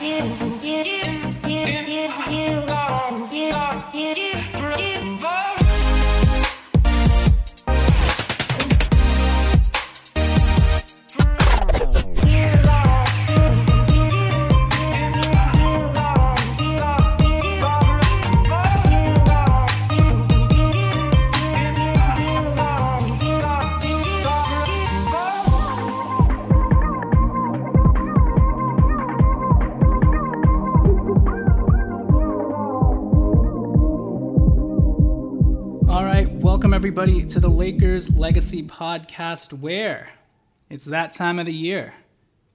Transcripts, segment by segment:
All welcome everybody to the Lakers Legacy Podcast, where it's that time of the year.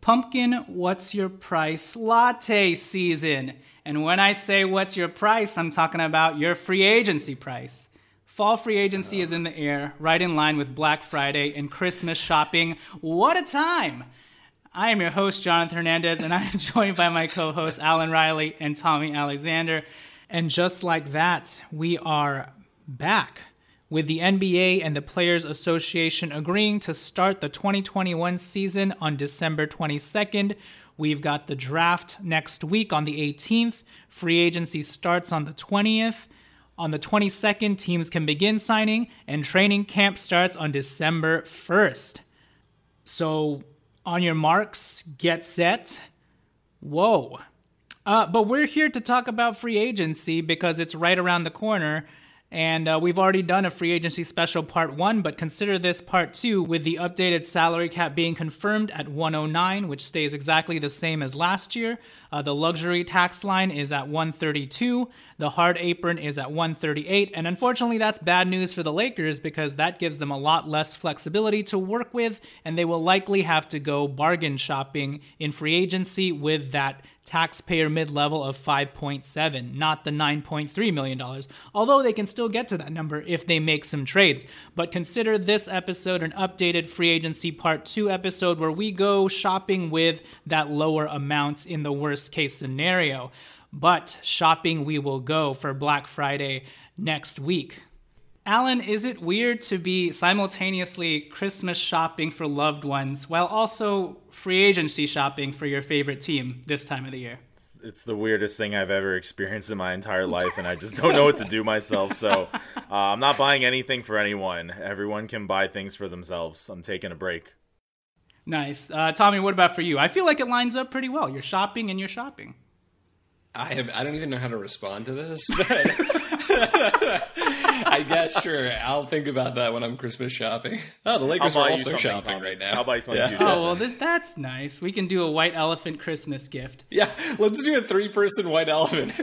Pumpkin, what's your price latte season. And when I say what's your price, I'm talking about your free agency price. Fall free agency is in the air, right in line with Black Friday and Christmas shopping. What a time! I am your host, Jonathan Hernandez, and I am joined by my co hosts, Alan Riley and Tommy Alexander. And just like that, we are back with the NBA and the Players Association agreeing to start the 2021 season on December 22nd. We've got the draft next week on the 18th. Free agency starts on the 20th. On the 22nd, teams can begin signing, and training camp starts on December 1st. So, on your marks, get set. Whoa. Uh, but we're here to talk about free agency because it's right around the corner. And uh, we've already done a free agency special part one, but consider this part two with the updated salary cap being confirmed at 109, which stays exactly the same as last year. Uh, the luxury tax line is at 132. The hard apron is at 138. And unfortunately, that's bad news for the Lakers because that gives them a lot less flexibility to work with, and they will likely have to go bargain shopping in free agency with that taxpayer mid level of 5.7, not the 9.3 million dollars. Although they can still get to that number if they make some trades. But consider this episode an updated free agency part 2 episode where we go shopping with that lower amount in the worst case scenario. But shopping we will go for Black Friday next week. Alan, is it weird to be simultaneously Christmas shopping for loved ones while also free agency shopping for your favorite team this time of the year? It's the weirdest thing I've ever experienced in my entire life, and I just don't know what to do myself. So uh, I'm not buying anything for anyone. Everyone can buy things for themselves. I'm taking a break. Nice. Uh, Tommy, what about for you? I feel like it lines up pretty well. You're shopping and you're shopping. I have I don't even know how to respond to this, but I guess sure. I'll think about that when I'm Christmas shopping. Oh, the Lakers are also shopping Tommy. right now. I'll buy you something Yeah. Oh, well, th- that's nice. We can do a white elephant Christmas gift. Yeah, let's do a three-person white elephant.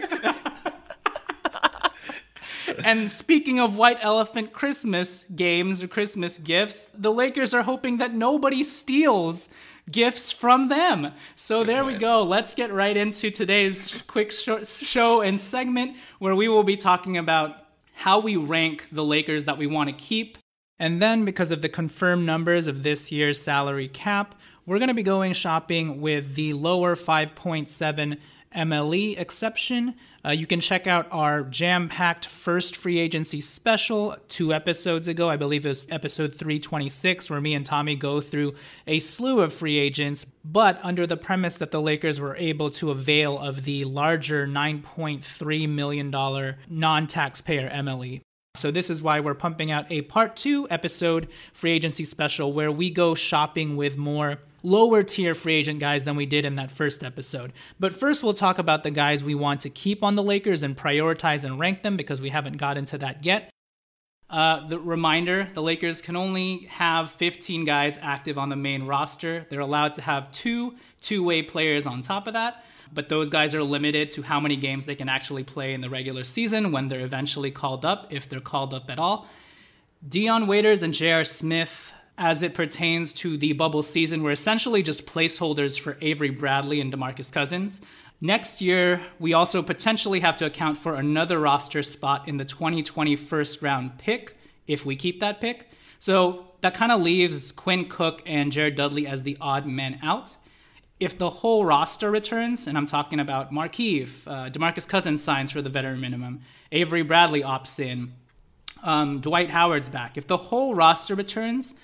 And speaking of white elephant Christmas games or Christmas gifts, the Lakers are hoping that nobody steals gifts from them. So there we go. Let's get right into today's quick sho- show and segment where we will be talking about how we rank the Lakers that we want to keep. And then, because of the confirmed numbers of this year's salary cap, we're going to be going shopping with the lower 5.7 MLE exception. Uh, you can check out our jam packed first free agency special two episodes ago. I believe it was episode 326, where me and Tommy go through a slew of free agents, but under the premise that the Lakers were able to avail of the larger $9.3 million non taxpayer MLE. So, this is why we're pumping out a part two episode free agency special where we go shopping with more lower tier free agent guys than we did in that first episode. But first, we'll talk about the guys we want to keep on the Lakers and prioritize and rank them because we haven't got into that yet. Uh, the reminder the Lakers can only have 15 guys active on the main roster. They're allowed to have two two way players on top of that, but those guys are limited to how many games they can actually play in the regular season when they're eventually called up, if they're called up at all. Dion Waiters and J.R. Smith, as it pertains to the bubble season, were essentially just placeholders for Avery Bradley and Demarcus Cousins. Next year, we also potentially have to account for another roster spot in the 2020 first round pick if we keep that pick. So that kind of leaves Quinn Cook and Jared Dudley as the odd men out. If the whole roster returns, and I'm talking about Markieff, uh, Demarcus Cousins signs for the veteran minimum, Avery Bradley opts in, um, Dwight Howard's back. If the whole roster returns,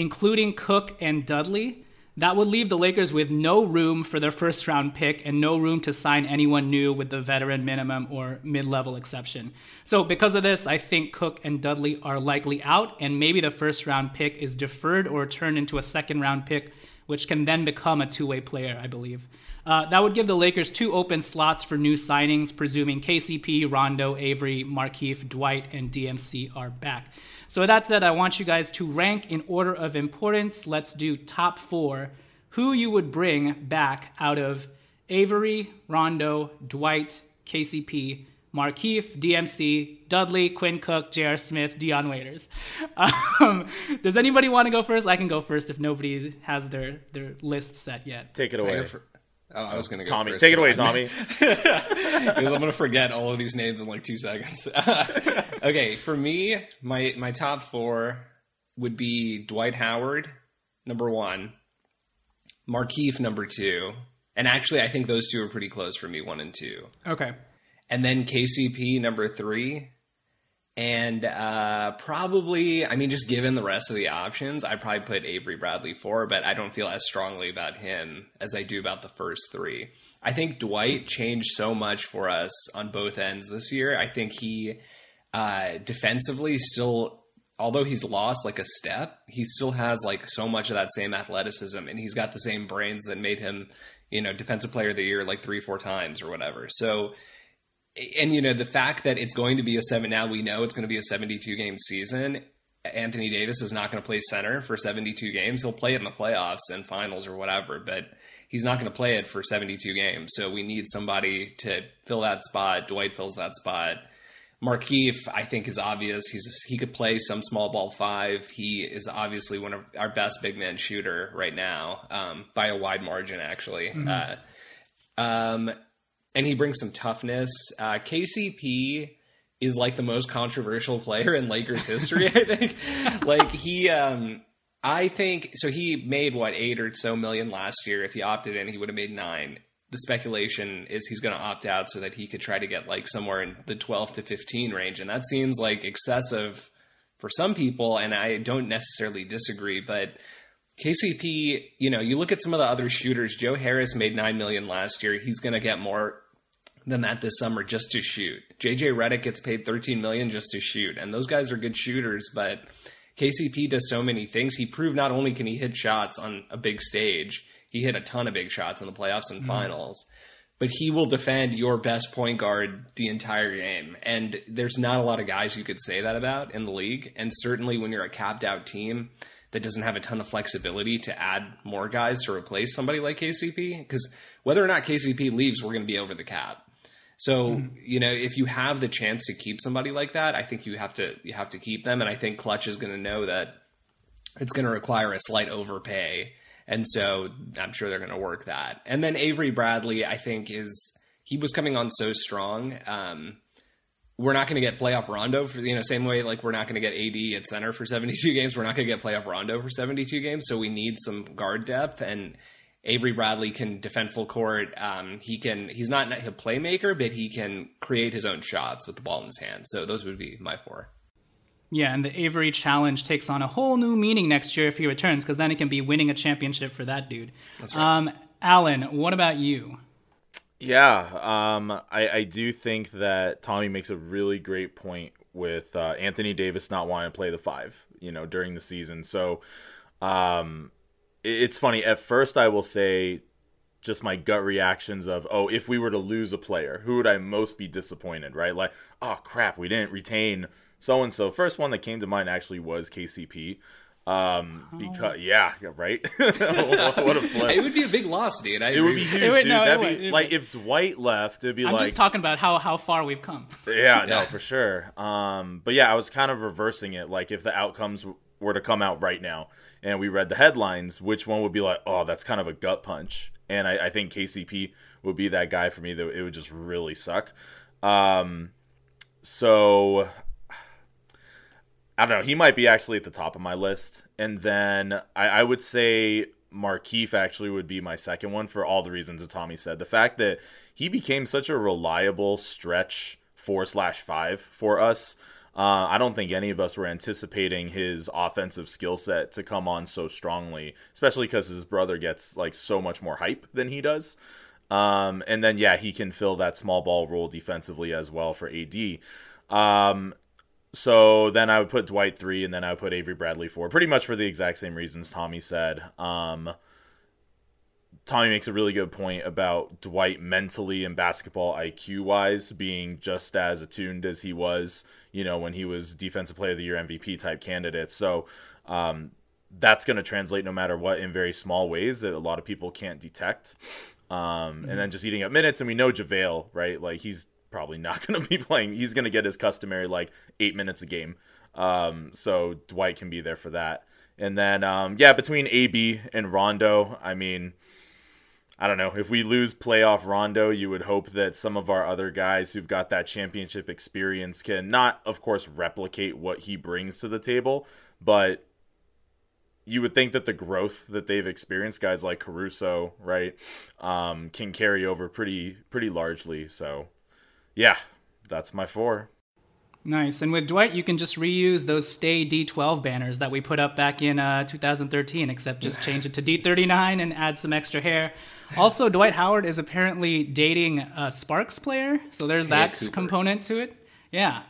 including Cook and Dudley, that would leave the Lakers with no room for their first round pick and no room to sign anyone new with the veteran minimum or mid level exception. So, because of this, I think Cook and Dudley are likely out, and maybe the first round pick is deferred or turned into a second round pick, which can then become a two way player, I believe. Uh, that would give the Lakers two open slots for new signings, presuming KCP, Rondo, Avery, Markieff, Dwight, and DMC are back. So, with that said, I want you guys to rank in order of importance. Let's do top four. Who you would bring back out of Avery, Rondo, Dwight, KCP, Markieff, DMC, Dudley, Quinn Cook, J.R. Smith, Dion Waiters. Um, does anybody want to go first? I can go first if nobody has their, their list set yet. Take it away. Oh, I was going to go Tommy, first. take it away, Tommy. because I'm going to forget all of these names in like two seconds. okay, for me, my my top four would be Dwight Howard, number one, Markieff, number two, and actually, I think those two are pretty close for me, one and two, Okay. and then KCP, number three. And uh, probably, I mean, just given the rest of the options, I'd probably put Avery Bradley four, but I don't feel as strongly about him as I do about the first three. I think Dwight changed so much for us on both ends this year. I think he uh, defensively still, although he's lost like a step, he still has like so much of that same athleticism, and he's got the same brains that made him, you know, defensive player of the year like three, four times or whatever. So and you know the fact that it's going to be a seven now we know it's going to be a 72 game season anthony davis is not going to play center for 72 games he'll play it in the playoffs and finals or whatever but he's not going to play it for 72 games so we need somebody to fill that spot dwight fills that spot Markieff, I think, is obvious. He's he could play some small ball five. He is obviously one of our best big man shooter right now, um, by a wide margin, actually. Mm-hmm. Uh, um, and he brings some toughness. Uh, KCP is like the most controversial player in Lakers history. I think, like he, um, I think so. He made what eight or so million last year. If he opted in, he would have made nine. The speculation is he's going to opt out so that he could try to get like somewhere in the twelve to fifteen range, and that seems like excessive for some people. And I don't necessarily disagree, but. KCP, you know, you look at some of the other shooters. Joe Harris made nine million last year. He's going to get more than that this summer just to shoot. JJ Redick gets paid 13 million just to shoot, and those guys are good shooters. But KCP does so many things. He proved not only can he hit shots on a big stage, he hit a ton of big shots in the playoffs and mm. finals. But he will defend your best point guard the entire game. And there's not a lot of guys you could say that about in the league. And certainly when you're a capped out team, that doesn't have a ton of flexibility to add more guys to replace somebody like KCP. Because whether or not KCP leaves, we're going to be over the cap. So mm. you know, if you have the chance to keep somebody like that, I think you have to you have to keep them. And I think Clutch is going to know that it's going to require a slight overpay, and so I'm sure they're going to work that. And then Avery Bradley, I think is he was coming on so strong. Um, we're not going to get playoff Rondo for you know same way like we're not going to get AD at center for 72 games. We're not going to get playoff Rondo for 72 games. So we need some guard depth and Avery Bradley can defend full court. Um, he can he's not a playmaker, but he can create his own shots with the ball in his hand. So those would be my four. Yeah, and the Avery challenge takes on a whole new meaning next year if he returns, because then it can be winning a championship for that dude. That's right. Um, Alan, what about you? Yeah, um, I, I do think that Tommy makes a really great point with uh, Anthony Davis not wanting to play the five, you know, during the season. So, um, it's funny. At first, I will say just my gut reactions of, oh, if we were to lose a player, who would I most be disappointed, right? Like, oh, crap, we didn't retain so and so. First one that came to mind actually was KCP. Um, because yeah, right. what a flip! It would be a big loss, dude. I it would be huge, would, dude. No, That'd be like if Dwight left, it'd be I'm like. I'm just talking about how how far we've come. Yeah, no, for sure. Um, but yeah, I was kind of reversing it. Like if the outcomes were to come out right now, and we read the headlines, which one would be like, oh, that's kind of a gut punch, and I, I think KCP would be that guy for me. That it would just really suck. Um, so I don't know. He might be actually at the top of my list, and then I, I would say Markieff actually would be my second one for all the reasons that Tommy said. The fact that he became such a reliable stretch four slash five for us. Uh, I don't think any of us were anticipating his offensive skill set to come on so strongly, especially because his brother gets like so much more hype than he does. Um, and then yeah, he can fill that small ball role defensively as well for AD. Um, so then I would put Dwight three, and then I would put Avery Bradley four, pretty much for the exact same reasons Tommy said. Um, Tommy makes a really good point about Dwight mentally and basketball IQ wise being just as attuned as he was, you know, when he was Defensive Player of the Year MVP type candidate. So um, that's going to translate no matter what in very small ways that a lot of people can't detect. Um, mm-hmm. And then just eating up minutes, and we know JaVale, right? Like he's probably not going to be playing. He's going to get his customary like eight minutes a game. Um, so Dwight can be there for that. And then, um, yeah, between AB and Rondo, I mean, I don't know. If we lose playoff Rondo, you would hope that some of our other guys who've got that championship experience can not, of course, replicate what he brings to the table, but you would think that the growth that they've experienced, guys like Caruso, right, um, can carry over pretty pretty largely. So yeah, that's my four. Nice. And with Dwight, you can just reuse those Stay D12 banners that we put up back in uh, 2013, except just change it to D39 and add some extra hair. Also, Dwight Howard is apparently dating a Sparks player, so there's that Cooper. component to it. Yeah.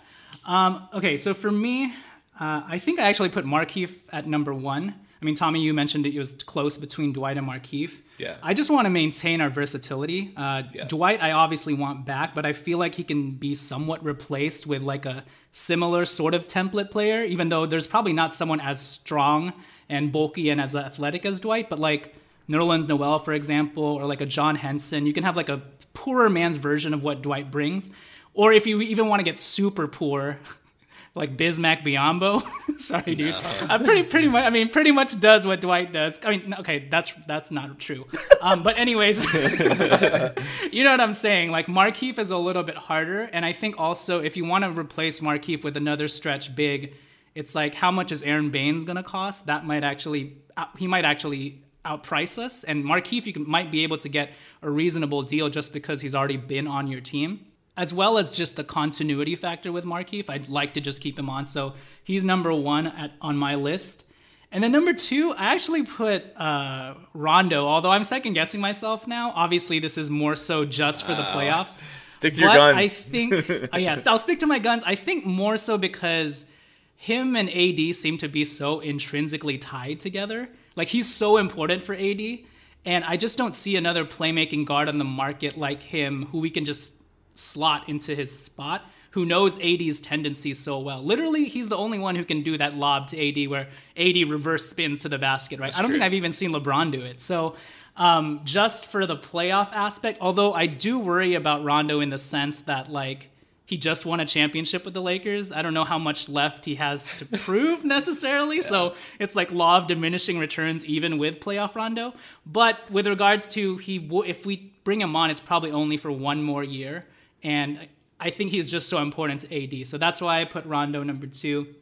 Um, okay, so for me, uh, I think I actually put Markieff at number one. I mean, Tommy, you mentioned it was close between Dwight and Markieff. Yeah. I just want to maintain our versatility. Uh, yeah. Dwight, I obviously want back, but I feel like he can be somewhat replaced with like a similar sort of template player, even though there's probably not someone as strong and bulky and as athletic as Dwight, but like Nerlens Noel, for example, or like a John Henson, you can have like a poorer man's version of what Dwight brings. Or if you even want to get super poor, like Bismack Biyombo. Sorry, dude. No. Uh, pretty pretty much. I mean, pretty much does what Dwight does. I mean, okay, that's that's not true. Um, but anyways, you know what I'm saying. Like Markieff is a little bit harder, and I think also if you want to replace Markieff with another stretch big, it's like how much is Aron Baynes gonna cost? That might actually uh, he might actually outprice us. And Markieff, you can, might be able to get a reasonable deal just because he's already been on your team as well as just the continuity factor with Markieff. I'd like to just keep him on. So he's number one at, on my list. And then number two, I actually put uh, Rondo, although I'm second guessing myself now. Obviously, this is more so just for the playoffs. Stick to your guns. I think, uh, yes, I'll stick to my guns. I think more so because him and AD seem to be so intrinsically tied together. Like he's so important for AD. And I just don't see another playmaking guard on the market like him who we can just slot into his spot who knows AD's tendencies so well. Literally, he's the only one who can do that lob to AD where AD reverse spins to the basket, right? That's I don't true. think I've even seen LeBron do it. So, um, just for the playoff aspect, although I do worry about Rondo in the sense that, like, he just won a championship with the Lakers. I don't know how much left he has to prove necessarily. yeah. So it's like law of diminishing returns even with playoff Rondo. But with regards to he, if we bring him on, it's probably only for one more year and I think he's just so important to AD. So that's why I put Rondo number two.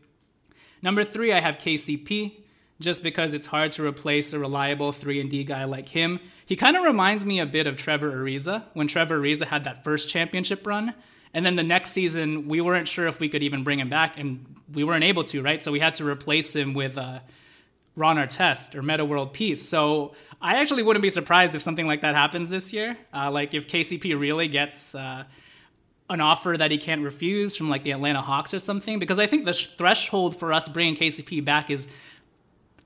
Number three, I have KCP, just because it's hard to replace a reliable 3 and D guy like him. He kind of reminds me a bit of Trevor Ariza when Trevor Ariza had that first championship run. And then the next season, we weren't sure if we could even bring him back, and we weren't able to, right? So we had to replace him with uh, Ron Artest or Metta World Peace. So I actually wouldn't be surprised if something like that happens this year. Uh, like if KCP really gets uh, an offer that he can't refuse from like the Atlanta Hawks or something because I think the sh- threshold for us bringing KCP back is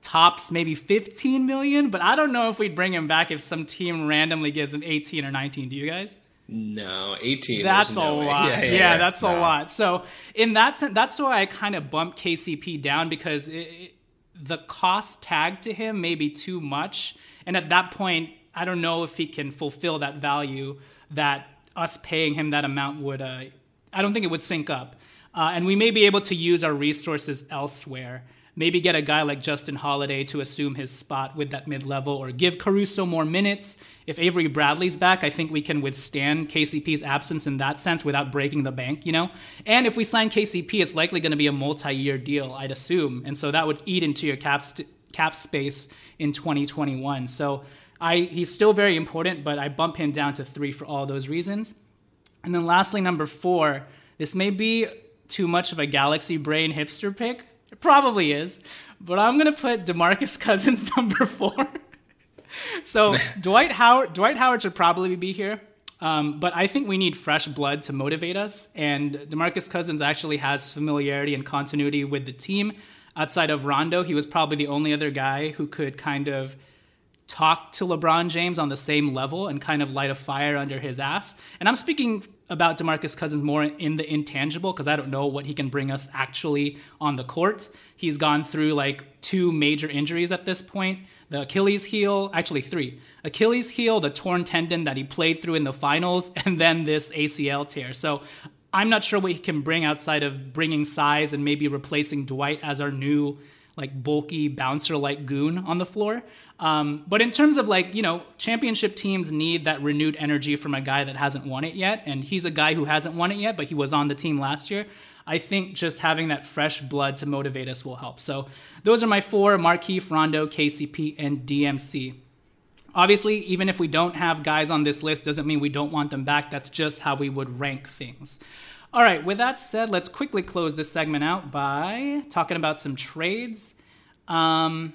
tops maybe 15 million, but I don't know if we'd bring him back if some team randomly gives him 18 or 19. Do you guys? No, 18. That's no a way. lot. Yeah, Yeah, yeah, yeah. that's a lot. So in that sense, that's why I kind of bumped KCP down because it, it, the cost tag to him may be too much, and at that point, I don't know if he can fulfill that value that us paying him that amount would. Uh, I don't think it would sync up, uh, and we may be able to use our resources elsewhere. Maybe get a guy like Justin Holiday to assume his spot with that mid level, or give Caruso more minutes. If Avery Bradley's back, I think we can withstand KCP's absence in that sense without breaking the bank, you know? And if we sign KCP, it's likely going to be a multi year deal, I'd assume. And so that would eat into your cap, st- cap space in 2021. So I, he's still very important, but I bump him down to three for all those reasons. And then lastly, number four, this may be too much of a galaxy brain hipster pick. It probably is, but I'm gonna put Demarcus Cousins number four. so Dwight Howard, Dwight Howard should probably be here, um, but I think we need fresh blood to motivate us. And Demarcus Cousins actually has familiarity and continuity with the team. Outside of Rondo, he was probably the only other guy who could kind of talk to LeBron James on the same level and kind of light a fire under his ass. And I'm speaking about DeMarcus Cousins more in the intangible because I don't know what he can bring us actually on the court. He's gone through like two major injuries at this point. The Achilles heel, actually three. Achilles heel, the torn tendon that he played through in the finals, and then this ACL tear. So I'm not sure what he can bring outside of bringing size and maybe replacing Dwight as our new like bulky bouncer like goon on the floor. Um, but in terms of like, you know, championship teams need that renewed energy from a guy that hasn't won it yet. And he's a guy who hasn't won it yet, but he was on the team last year. I think just having that fresh blood to motivate us will help. So those are my four Markieff, Rondo, KCP, and DMC. Obviously, even if we don't have guys on this list, doesn't mean we don't want them back. That's just how we would rank things. All right, with that said, let's quickly close this segment out by talking about some trades. Um,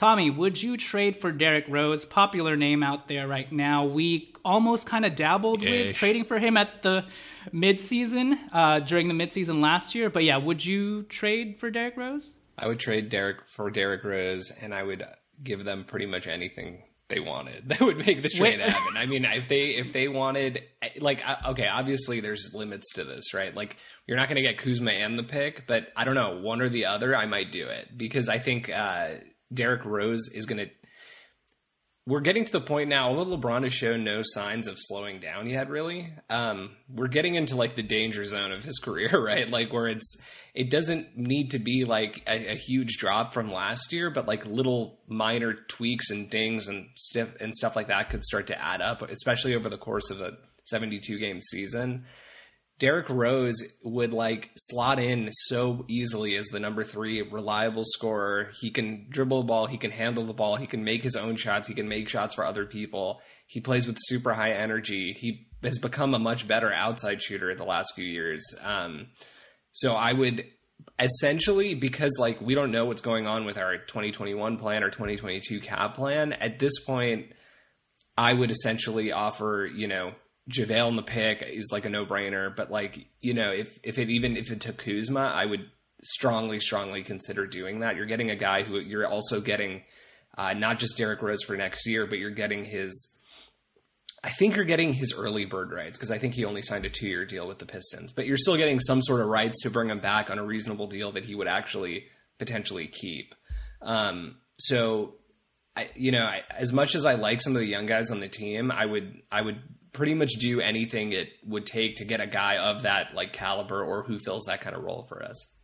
Tommy, would you trade for Derrick Rose? Popular name out there right now. We almost kind of dabbled with trading for him at the midseason, uh, during the midseason last year. But yeah, would you trade for Derrick Rose? I would trade Derrick for Derrick Rose, and I would give them pretty much anything they wanted that would make the trade happen. I mean, if they if they wanted, like, okay, obviously there's limits to this, right? Like, you're not going to get Kuzma and the pick, but I don't know, one or the other, I might do it because I think uh, Derrick Rose is going to. We're getting to the point now, although LeBron has shown no signs of slowing down yet, really. Um, we're getting into like the danger zone of his career, right? Like where it's it doesn't need to be like a, a huge drop from last year, but like little minor tweaks and dings and stuff and stuff like that could start to add up, especially over the course of a 72 game season. Derrick Rose would like slot in so easily as the number three reliable scorer. He can dribble the ball, he can handle the ball, he can make his own shots, he can make shots for other people. He plays with super high energy. He has become a much better outside shooter in the last few years. Um, so I would essentially because like we don't know what's going on with our 2021 plan or 2022 cap plan at this point I would essentially offer, you know, JaVale in the pick is like a no brainer. But like, you know, if if it even if it took Kuzma, I would strongly, strongly consider doing that. You're getting a guy who you're also getting uh, not just Derrick Rose for next year, but you're getting his. I think you're getting his early bird rights because I think he only signed a two year deal with the Pistons, but you're still getting some sort of rights to bring him back on a reasonable deal that he would actually potentially keep. Um, so I, you know, I, as much as I like some of the young guys on the team, I would, I would pretty much do anything it would take to get a guy of that like caliber or who fills that kind of role for us.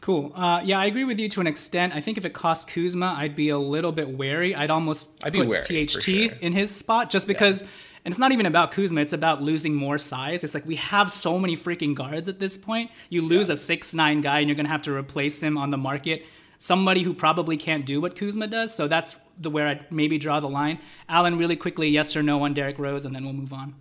Cool. Uh, yeah, I agree with you to an extent. I think if it cost Kuzma, I'd be a little bit wary. I'd almost I'd be put wary, THT sure. in his spot just because. And it's not even about Kuzma; it's about losing more size. It's like we have so many freaking guards at this point. You lose a six nine guy, and you're gonna have to replace him on the market. Somebody who probably can't do what Kuzma does. So that's the where I'd maybe draw the line. Alan, really quickly, yes or no on Derrick Rose, and then we'll move on.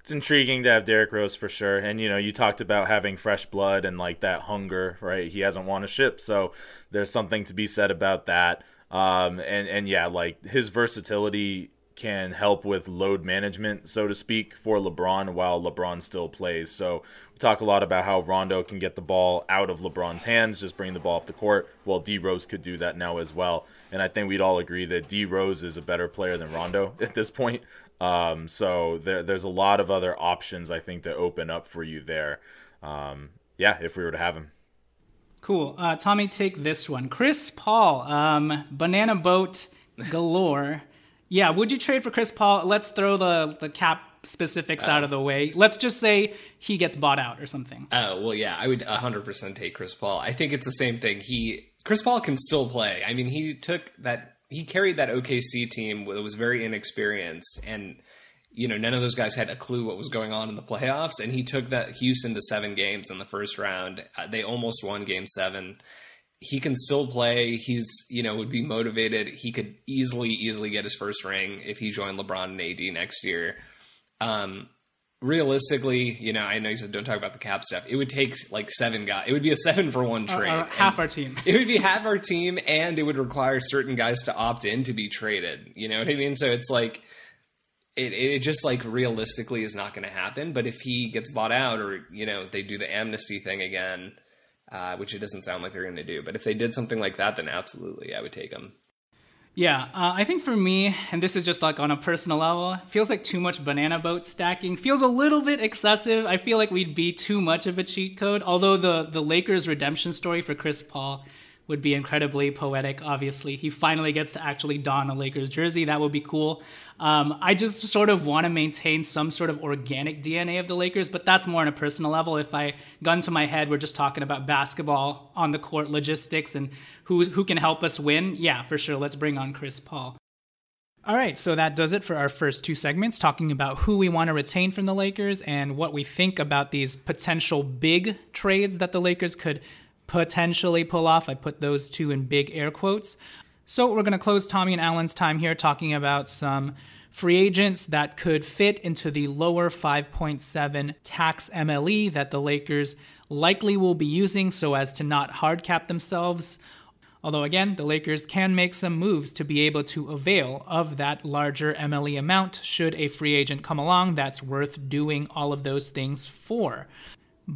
it's intriguing to have Derrick Rose for sure. And you know, you talked about having fresh blood and like that hunger, right? He hasn't won a ship, so there's something to be said about that. Um, and and yeah, like his versatility can help with load management, so to speak, for LeBron while LeBron still plays. So we talk a lot about how Rondo can get the ball out of LeBron's hands, just bring the ball up the court. Well, D Rose could do that now as well. And I think we'd all agree that D Rose is a better player than Rondo at this point. Um, so there, there's a lot of other options I think that open up for you there. Um, yeah, if we were to have him. Cool. Uh, Tommy, take this one. Chris Paul, um, banana boat galore. Yeah, would you trade for Chris Paul? Let's throw the the cap specifics out of the way. Let's just say he gets bought out or something. Oh well, yeah, I would 100% take Chris Paul. I think it's the same thing. He Chris Paul can still play. I mean, he took that he carried that OKC team that was very inexperienced and you know, none of those guys had a clue what was going on in the playoffs, and he took that Houston to seven games in the first round. Uh, they almost won Game Seven. He can still play. He's you know would be motivated. He could easily easily get his first ring if he joined LeBron and AD next year. Um, realistically, you know, I know you said don't talk about the cap stuff. It would take like seven guys. It would be a seven for one trade. Uh, uh, half our team. It would be half our team, and it would require certain guys to opt in to be traded. You know what I mean? So it's like it, it just like realistically is not going to happen. But if he gets bought out, or you know they do the amnesty thing again, uh, which it doesn't sound like they're going to do, but if they did something like that, then absolutely, I would take him. Yeah, uh, I think for me, and this is just like on a personal level, feels like too much banana boat stacking. Feels a little bit excessive. I feel like we'd be too much of a cheat code. Although the the Lakers redemption story for Chris Paul would be incredibly poetic. Obviously, he finally gets to actually don a Lakers jersey. That would be cool. Um, I just sort of want to maintain some sort of organic DNA of the Lakers, but that's more on a personal level. If I gun to my head, we're just talking about basketball on the court logistics and who who can help us win. Yeah, for sure. Let's bring on Chris Paul. All right, so that does it for our first two segments, talking about who we want to retain from the Lakers and what we think about these potential big trades that the Lakers could potentially pull off. I put those two in big air quotes. So we're going to close Tommy and Alan's time here talking about some free agents that could fit into the lower 5.7 tax MLE that the Lakers likely will be using so as to not hard cap themselves. Although, again, the Lakers can make some moves to be able to avail of that larger MLE amount should a free agent come along that's worth doing all of those things for.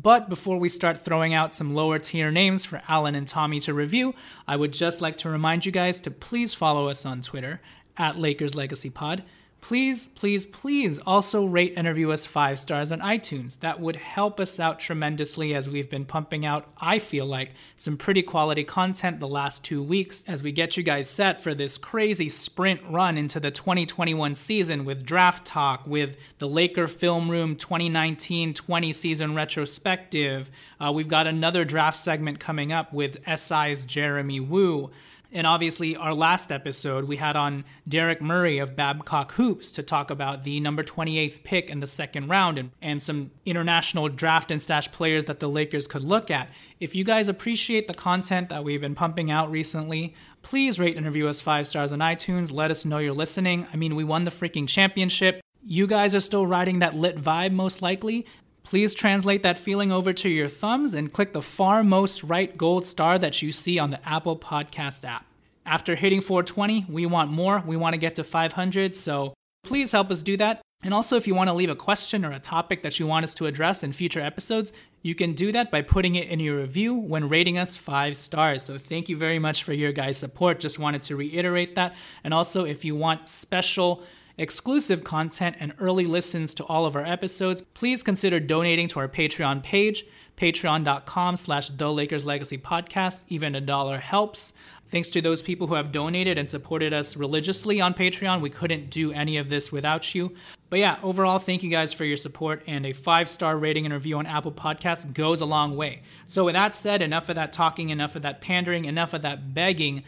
But before we start throwing out some lower tier names for Alan and Tommy to review, I would just like to remind you guys to please follow us on Twitter at Lakers Legacy Pod please, please, please also rate and review us five stars on iTunes. That would help us out tremendously as we've been pumping out, I feel like, some pretty quality content the last two weeks as we get you guys set for this crazy sprint run into the 2021 season with draft talk, with the Laker Film Room 2019 20 season retrospective. Uh, we've got another draft segment coming up with SI's Jeremy Woo. And obviously, our last episode, we had on Derek Murray of Babcock Hoops to talk about the number 28th pick in the second round and, and some international draft and stash players that the Lakers could look at. If you guys appreciate the content that we've been pumping out recently, please rate and review us five stars on iTunes. Let us know you're listening. I mean, we won the freaking championship. You guys are still riding that lit vibe, most likely. Please translate that feeling over to your thumbs and click the far most right gold star that you see on the Apple Podcast app. After hitting 420, we want more. We want to get to 500, so please help us do that. And also, if you want to leave a question or a topic that you want us to address in future episodes, you can do that by putting it in your review when rating us five stars. So, thank you very much for your guys' support. Just wanted to reiterate that. And also, if you want special exclusive content, and early listens to all of our episodes, please consider donating to our Patreon page, patreon.com slash Podcast. Even a dollar helps. Thanks to those people who have donated and supported us religiously on Patreon. We couldn't do any of this without you. But yeah, overall, thank you guys for your support, and a five star rating and review on Apple Podcasts goes a long way. So, with that said, enough of that talking, enough of that pandering, enough of that begging.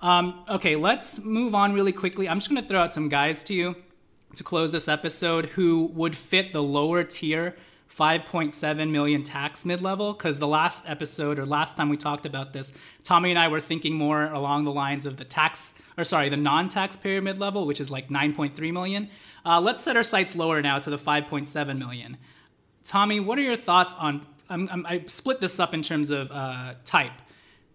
Um, okay, let's move on really quickly. I'm just going to throw out some guys to you to close this episode who would fit the lower tier 5.7 million tax mid level because the last episode or last time we talked about this, Tommy and I were thinking more along the lines of the tax or sorry, the non taxpayer mid level, which is like 9.3 million. Uh, let's set our sights lower now to the 5.7 million. Tommy, what are your thoughts on? I split this up in terms of uh, type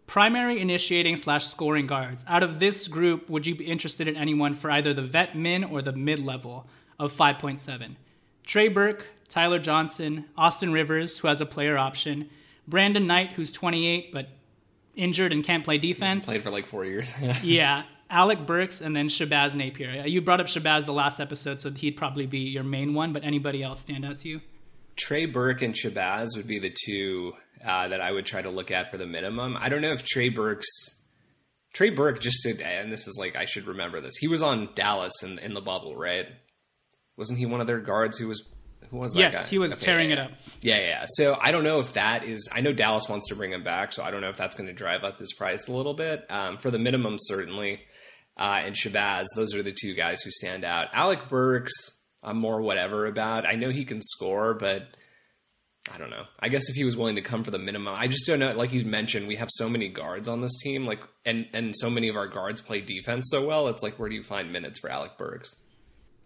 primary initiating slash scoring guards. Out of this group, would you be interested in anyone for either the vet min or the mid level of 5.7? Trey Burke, Tyler Johnson, Austin Rivers, who has a player option, Brandon Knight, who's 28 but injured and can't play defense. Played for like four years. yeah, Alec Burks, and then Shabazz Napier. Uh, you brought up Shabazz the last episode, so he'd probably be your main one. But anybody else stand out to you? Trey Burke and Shabazz would be the two uh, that I would try to look at for the minimum. I don't know if Trey Burke's Trey Burke just did, and this is like I should remember this. He was on Dallas in in the bubble, right? Wasn't he one of their guards who was who was that yes, guy? he was Okay, tearing yeah, it yeah. up. Yeah, yeah. So I don't know if that is. I know Dallas wants to bring him back, so I don't know if that's going to drive up his price a little bit. Um, for the minimum, certainly. Uh, and Shabazz, those are the two guys who stand out. Alec Burks, I'm more whatever about. I know he can score, but I don't know. I guess if he was willing to come for the minimum, I just don't know. Like you mentioned, we have so many guards on this team, like and and so many of our guards play defense so well. It's like where do you find minutes for Alec Burks?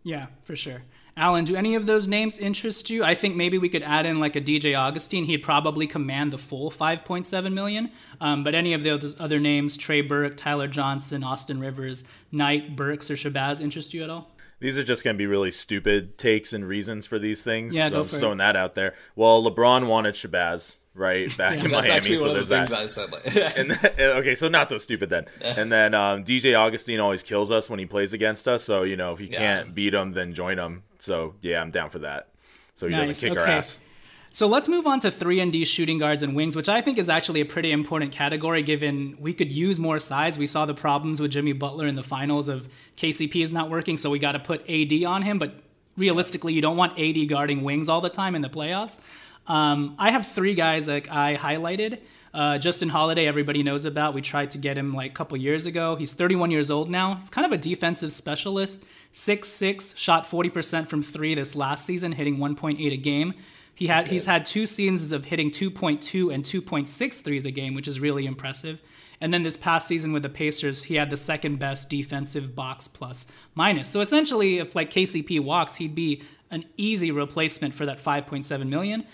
Yeah, for sure. Alan, do any of those names interest you? I think maybe we could add in like a DJ Augustin. He'd probably command the full 5.7 million. Um, but any of those other names, Trey Burke, Tyler Johnson, Austin Rivers, Knight, Burks, or Shabazz, interest you at all? These are just going to be really stupid takes and reasons for these things. Yeah, so I'm just it. throwing that out there. Well, LeBron wanted Shabazz right back in That's Miami, so there's the that. I said. Like, and then, okay, so not so stupid then. And then um, DJ Augustin always kills us when he plays against us. So you know, if you Yeah. can't beat him, then join him. So yeah, I'm down for that. So he Nice, doesn't kick our ass. So let's move on to 3 and D shooting guards and wings, which I think is actually a pretty important category given we could use more sides. We saw the problems with Jimmy Butler in the finals of KCP is not working, so we got to put AD on him, but realistically you don't want AD guarding wings all the time in the playoffs. Um, I have three guys like I highlighted. Uh, Justin Holiday, everybody knows about. We tried to get him like a couple years ago. He's 31 years old now. He's kind of a defensive specialist. 6'6", shot 40% from three this last season, hitting 1.8 a game. He had he's had two seasons of hitting 2.2 and 2.6 threes a game, which is really impressive. And then this past season with the Pacers, he had the second best defensive box plus minus. So essentially, if like KCP walks, he'd be an easy replacement for that 5.7 million.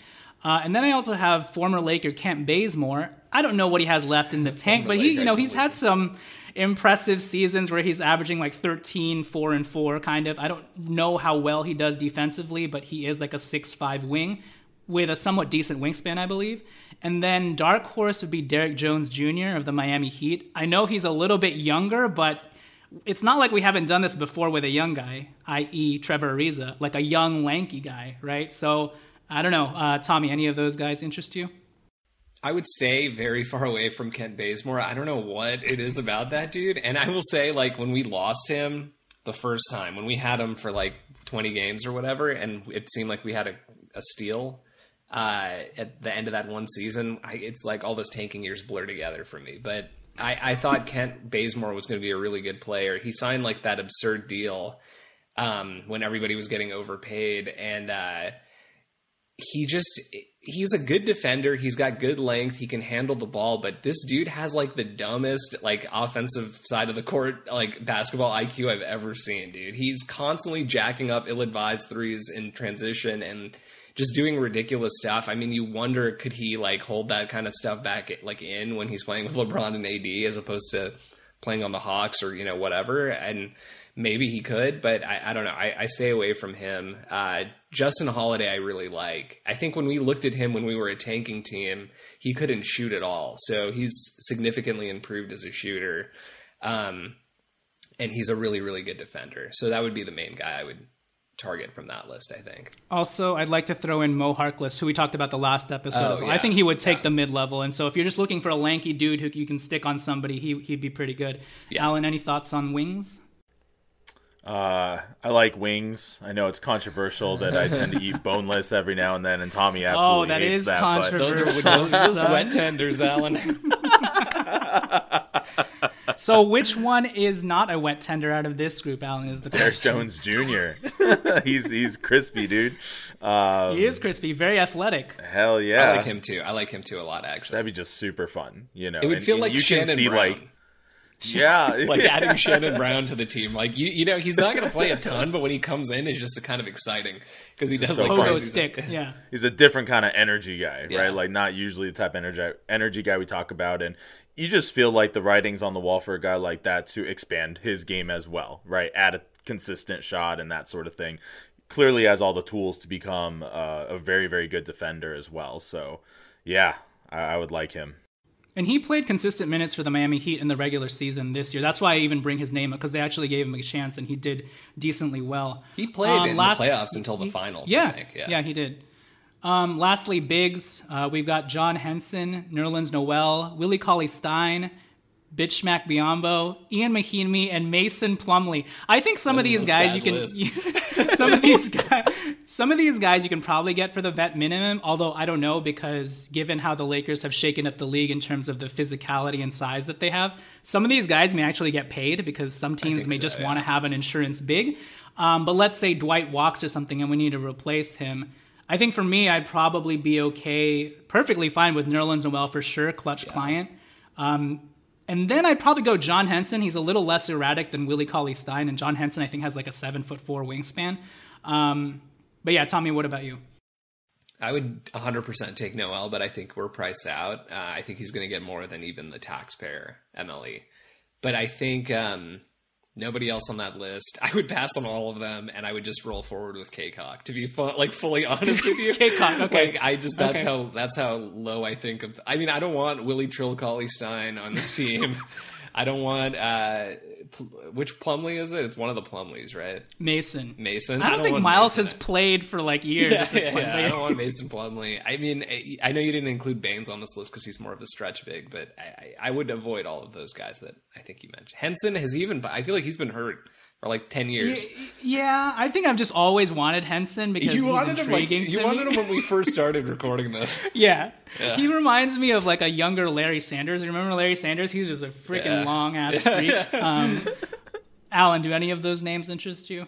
Uh, and then I also have former Laker Kent Bazemore. I don't know what he has left in the tank, but he, you know, he's had some impressive seasons where he's averaging like 13, 4 and 4 kind of. I don't know how well he does defensively, but he is like a 6-5 wing with a somewhat decent wingspan, I believe. And then dark horse would be Derrick Jones Jr. of the Miami Heat. I know he's a little bit younger, but it's not like we haven't done this before with a young guy, i.e., Trevor Ariza, like a young, lanky guy, right? So I don't know. Uh, Tommy, any of those guys interest you? I would stay very far away from Kent Bazemore. I don't know what it is about that dude. And I will say, like, when we lost him the first time, when we had him for like 20 games or whatever, and it seemed like we had a, a steal uh, at the end of that one season, I, it's like all those tanking years blur together for me. But I, I thought Kent Bazemore was going to be a really good player. He signed like that absurd deal um, when everybody was getting overpaid. And, uh, he just he's a good defender he's got good length he can handle the ball but this dude has like the dumbest like offensive side of the court like basketball iq i've ever seen dude. He's constantly jacking up ill-advised threes in transition and just doing ridiculous stuff. I mean you wonder could he like hold that kind of stuff back like in when he's playing with lebron and ad as opposed to playing on the hawks or you know whatever? And maybe he could, but I, I don't know. I, I stay away from him. Uh, Justin Holiday, I really like. I think when we looked at him when we were a tanking team, he couldn't shoot at all. So he's significantly improved as a shooter. Um, and he's a really, really good defender. So that would be the main guy I would target from that list, I think. Also, I'd like to throw in Mo Harkless, who we talked about the last episode. Oh, So yeah. I think he would take Yeah. the mid level. And so if you're just looking for a lanky dude who you can stick on somebody, he, he'd be pretty good. Yeah. Alan, any thoughts on wings? Uh, I like wings. I know it's controversial that I tend to eat boneless every now and then, and Tommy absolutely Oh, that hates is that. controversial. Those are those, those wet tenders, Alan. So which one is not a wet tender out of this group, Alan, is the But Derrick. Jones Jr. he's he's crispy, dude. Um, He is crispy, very athletic. hell yeah, I like him too. I like him too a lot, actually. That'd be just super fun, you know. It would and- feel and like you Shannon can see Brown. like Yeah, like adding Shannon Brown to the team. Like you, you know, he's not going to play a ton, but when he comes in, it's just kind of exciting because he does is so like. Pogo stick. stuff. Yeah. he's a different kind of energy guy, Yeah. right? Like not usually the type of energy energy guy we talk about, and you just feel like the writing's on the wall for a guy like that to expand his game as well, right? Add a consistent shot and that sort of thing. Clearly has all the tools to become uh, a very very good defender as well. So yeah, I, I would like him. And he played consistent minutes for the Miami Heat in the regular season this year. That's why I even bring his name up because they actually gave him a chance and he did decently well. He played Um, in last- the playoffs until the finals. Yeah, think. yeah, he did. Um, lastly, bigs. Uh, we've got John Henson, Nerlens Noel, Willie Cauley Stein, Bismack Biyombo, Ian Mahinmi, and Mason Plumlee. I think some of these guys you can, some of these guys, some of these guys you can probably get for the vet minimum. Although I don't know because given how the Lakers have shaken up the league in terms of the physicality and size that they have, some of these guys may actually get paid because some teams may so, just yeah. want to have an insurance big. Um, but let's say Dwight walks or something, and we need to replace him. I think for me, I'd probably be okay, perfectly fine with Nerlens Noel for sure, Klutch client. Um, and then I'd probably go John Henson. He's a little less erratic than Willie Cauley Stein, and John Henson I think has like a seven foot four wingspan. Um, but yeah, Tommy, what about you? I would 100% take Noel, but I think we're priced out. Uh, I think he's going to get more than even the taxpayer MLE. But I think um, nobody else on that list. I would pass on all of them, and I would just roll forward with K-Cock. To be fun, like fully honest with you, K-Cock, okay. Like I just that's Okay. how that's how low I think of. I mean, I don't want Willie Trill Stein on this team. I don't want uh, which Plumlee is it? It's one of the Plumlees, right? Mason. Mason. I don't, think Miles Mason. has played for like years Yeah, at this yeah, point. yeah. I don't want Mason Plumlee. I mean, I- I know you didn't include Baynes on this list because he's more of a stretch big, but I, I, I would avoid all of those guys that I think you mentioned. Henson has even, I feel like he's been hurt for like 10 years. Yeah, I think I've just always wanted Henson because You he's wanted him like intriguing you to wanted me. him when we first started recording this. Yeah. Yeah. He reminds me of like a younger Larry Sanders. You remember Larry Sanders? He's just a freaking Yeah. long ass freak. Um, Alan, do any of those names interest you?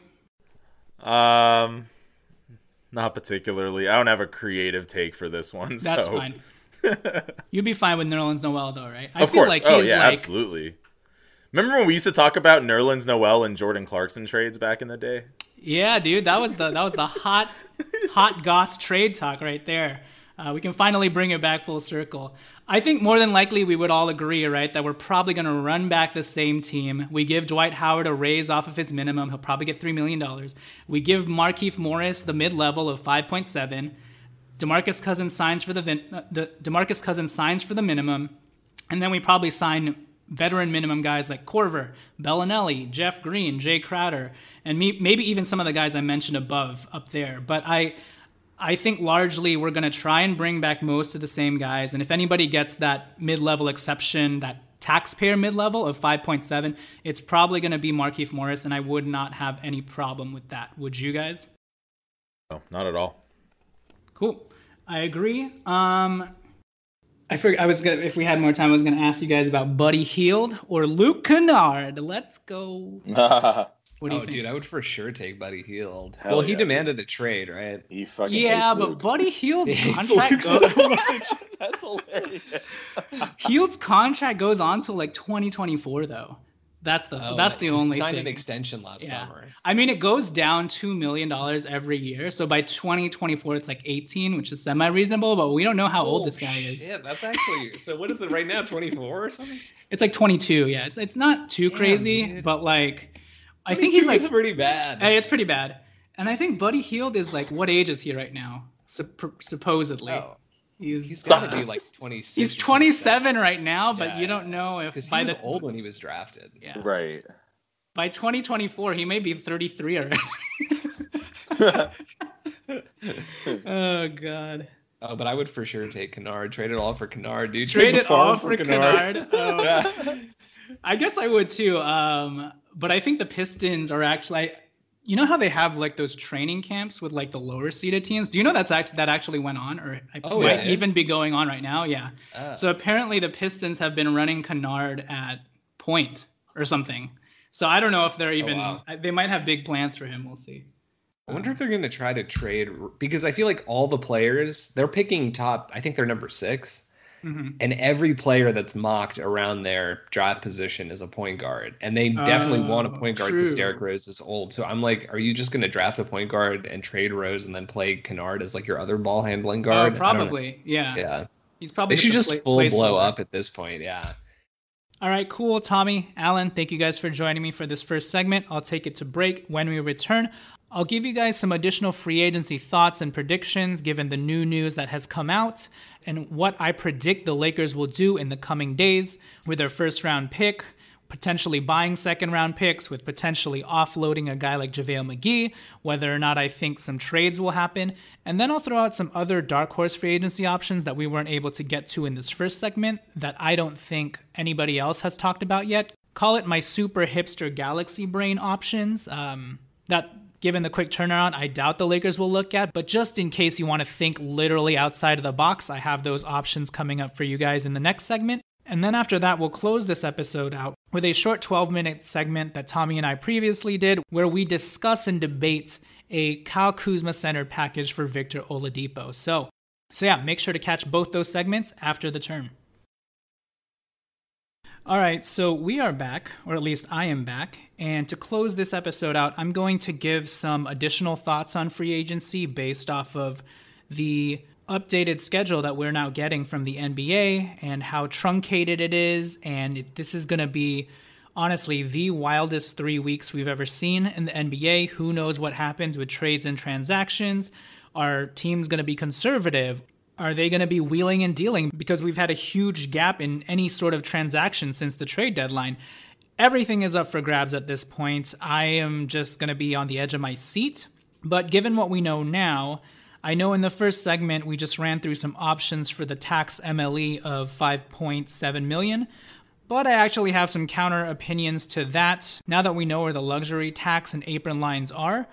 Um, not particularly. I don't have a creative take for this one. That's so. fine. You'd be fine with Nerlens Noel though, right? I Of feel course. like oh he's yeah, like absolutely. Remember when we used to talk about Nerlens Noel and Jordan Clarkson trades back in the day? Yeah, dude, that was the that was the hot hot goss trade talk right there. Uh, we can finally bring it back full circle. I think more than likely we would all agree, right, that we're probably going to run back the same team. We give Dwight Howard a raise off of his minimum; he'll probably get three million dollars. We give Markieff Morris the mid level of five point seven. Demarcus Cousins signs for the, uh, the Demarcus Cousins signs for the minimum, and then we probably sign veteran minimum guys like Korver, Belinelli, Jeff Green, Jae Crowder, and me, maybe even some of the guys I mentioned above up there. But I, I think largely we're going to try and bring back most of the same guys. And if anybody gets that mid-level exception, that taxpayer mid-level of 5.7, it's probably going to be Markieff Morris, and I would not have any problem with that. Would you guys? No, not at all. Cool. I agree. Um, I forgot. I was gonna. If we had more time, I was gonna ask you guys about Buddy Hield or Luke Kennard. Let's go. What do you oh, think? dude, I would for sure take Buddy Hield. Hell well, he yeah, demanded a trade, right? He fucking yeah, hates but Luke. Buddy Hield's contract goes, so much. That's hilarious. Hield's contract goes on till like 2024 though. That's the Oh, that's the he only signed thing. an extension last Yeah. summer. I mean, it goes down two million dollars every year. So by 2024, it's like 18, which is semi-reasonable. But we don't know how old this guy oh, is. Yeah, that's actually. So what is it right now? Twenty four or something? It's like 22. Yeah, it's it's not too Damn, crazy, dude. but like, I think he's like pretty bad. Hey, it's pretty bad. And I think Buddy Hield is like, what age is he right now? Supp- supposedly. Oh, he's he's got to be like twenty six. he's 27 right now, but Yeah, you don't know if because he by was the old when he was drafted. yeah, right. by 2024 he may be 33 already. oh god. Oh, but I would for sure take Kennard. Trade it all for Kennard, dude. Trade the it all for Kennard. Oh. Yeah. I guess I would too. Um, but I think the Pistons are actually, you know how they have like those training camps with like the lower seeded teams. Do you know that's act- that actually went on, or Oh, might yeah. even be going on right now? Yeah. Ah. So apparently the Pistons have been running Kennard at point or something. So I don't know if they're even. wow. They might have big plans for him. We'll see. I wonder if they're going to try to trade because I feel like all the players they're picking top. I think they're number six. Mm-hmm. and every player that's mocked around their draft position is a point guard, and they definitely oh, want a point guard because true. Derrick Rose is old. So I'm like, are you just going to draft a point guard and trade Rose and then play Kennard as like your other ball handling Oh, guard? I probably. Yeah. Yeah, He's probably they should just a just pla- full blow placeholder. up at this point. Yeah. All right, cool. Tommy, Alan, thank you guys for joining me for this first segment. I'll take it to break. When we return, I'll give you guys some additional free agency thoughts and predictions given the new news that has come out and what I predict the Lakers will do in the coming days with their first round pick, potentially buying second round picks, with potentially offloading a guy like JaVale McGee, whether or not I think some trades will happen. And then I'll throw out some other dark horse free agency options that we weren't able to get to in this first segment that I don't think anybody else has talked about yet. Call it my super hipster galaxy brain options. Um, that given the quick turnaround, I doubt the Lakers will look at. But just in case you want to think literally outside of the box, I have those options coming up for you guys in the next segment. And then after that, we'll close this episode out with a short 12 minute segment that Tommy and I previously did, where we discuss and debate a Kyle Kuzma centered package for Victor Oladipo. So, so yeah, make sure to catch both those segments after the turn. All right, so we are back, or at least I am back. And to close this episode out, I'm going to give some additional thoughts on free agency based off of the updated schedule that we're now getting from the NBA and how truncated it is. And this is going to be honestly the wildest three weeks we've ever seen in the NBA. Who knows what happens with trades and transactions? Are teams going to be conservative? Are they going to be wheeling and dealing? Because we've had a huge gap in any sort of transaction since the trade deadline. Everything is up for grabs at this point. I am just going to be on the edge of my seat. But given what we know now, I know in the first segment we just ran through some options for the tax MLE of 5.7 million. But I actually have some counter opinions to that now that we know where the luxury tax and apron lines are.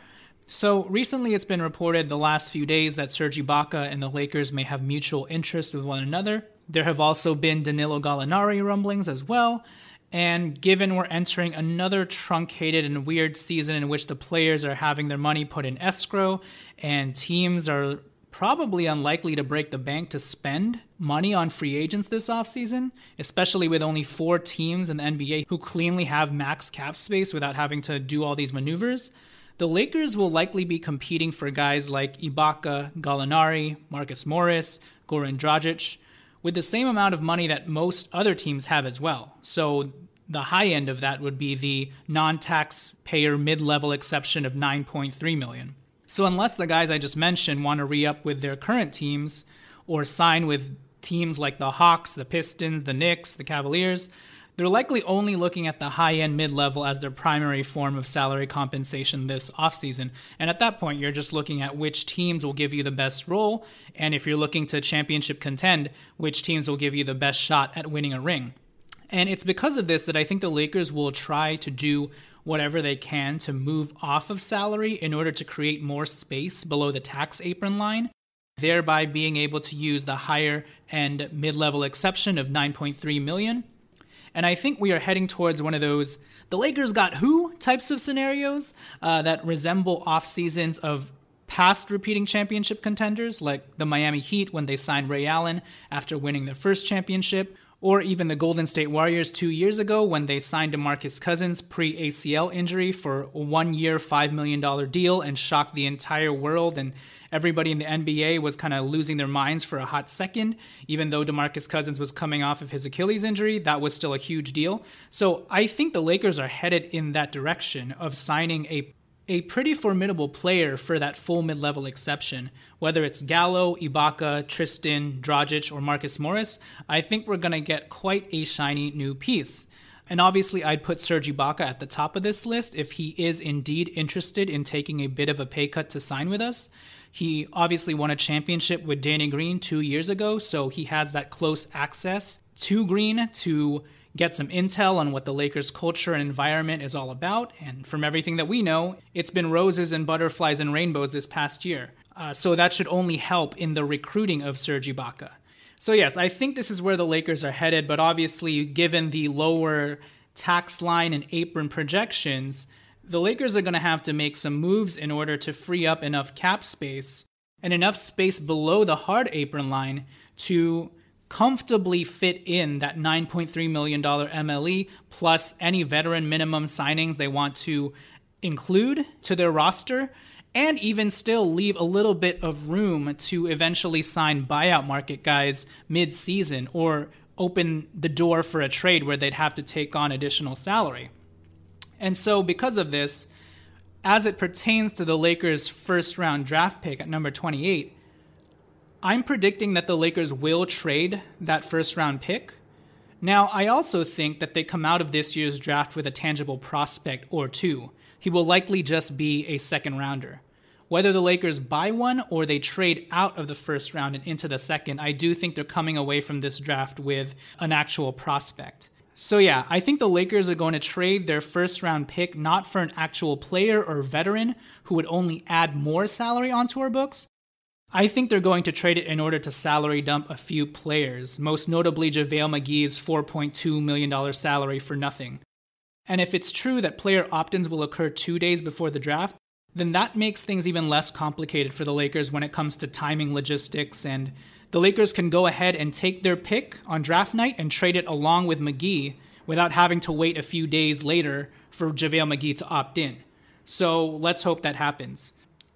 So recently it's been reported the last few days that Serge Ibaka and the Lakers may have mutual interest with one another. There have also been Danilo Gallinari rumblings as well. And given we're entering another truncated and weird season in which the players are having their money put in escrow and teams are probably unlikely to break the bank to spend money on free agents this offseason, especially with only four teams in the NBA who cleanly have max cap space without having to do all these maneuvers, the Lakers will likely be competing for guys like Ibaka, Gallinari, Marcus Morris, Goran Dragic, with the same amount of money that most other teams have as well. So the high end of that would be the non-taxpayer mid-level exception of 9.3 million. So unless the guys I just mentioned want to re-up with their current teams or sign with teams like the Hawks, the Pistons, the Knicks, the Cavaliers, they're likely only looking at the high end mid level as their primary form of salary compensation this offseason. And at that point, you're just looking at which teams will give you the best role. And if you're looking to championship contend, which teams will give you the best shot at winning a ring. And it's because of this that I think the Lakers will try to do whatever they can to move off of salary in order to create more space below the tax apron line, thereby being able to use the higher end mid level exception of 9.3 million. And I think we are heading towards one of those the Lakers got who types of scenarios uh, that resemble off seasons of past repeating championship contenders, like the Miami Heat when they signed Ray Allen after winning their first championship, or even the Golden State Warriors two years ago when they signed DeMarcus Cousins pre ACL injury for a one year, $5 million deal and shocked the entire world. And everybody in the NBA was kind of losing their minds for a hot second. Even though DeMarcus Cousins was coming off of his Achilles injury, that was still a huge deal. So I think the Lakers are headed in that direction of signing a a pretty formidable player for that full mid-level exception. Whether it's Gallo, Ibaka, Tristan, Dragic, or Marcus Morris, I think we're going to get quite a shiny new piece. And obviously, I'd put Serge Ibaka at the top of this list if he is indeed interested in taking a bit of a pay cut to sign with us. He obviously won a championship with Danny Green two years ago, so he has that close access to Green to get some intel on what the Lakers' culture and environment is all about. And from everything that we know, it's been roses and butterflies and rainbows this past year. Uh, so that should only help in the recruiting of Serge Ibaka. So, yes, I think this is where the Lakers are headed, but obviously, given the lower tax line and apron projections, the Lakers are going to have to make some moves in order to free up enough cap space and enough space below the hard apron line to comfortably fit in that $9.3 million MLE plus any veteran minimum signings they want to include to their roster and even still leave a little bit of room to eventually sign buyout market guys mid season or open the door for a trade where they'd have to take on additional salary. And so, because of this, as it pertains to the Lakers' first round draft pick at number 28, I'm predicting that the Lakers will trade that first round pick. Now, I also think that they come out of this year's draft with a tangible prospect or two. He will likely just be a second rounder. Whether the Lakers buy one or they trade out of the first round and into the second, I do think they're coming away from this draft with an actual prospect. So, yeah, I think the Lakers are going to trade their first round pick not for an actual player or veteran who would only add more salary onto our books, I think they're going to trade it in order to salary dump a few players, most notably JaVale McGee's $4.2 million salary for nothing. And if it's true that player opt ins will occur two days before the draft, then that makes things even less complicated for the Lakers when it comes to timing logistics. And the Lakers can go ahead and take their pick on draft night and trade it along with McGee without having to wait a few days later for JaVale McGee to opt in. So let's hope that happens.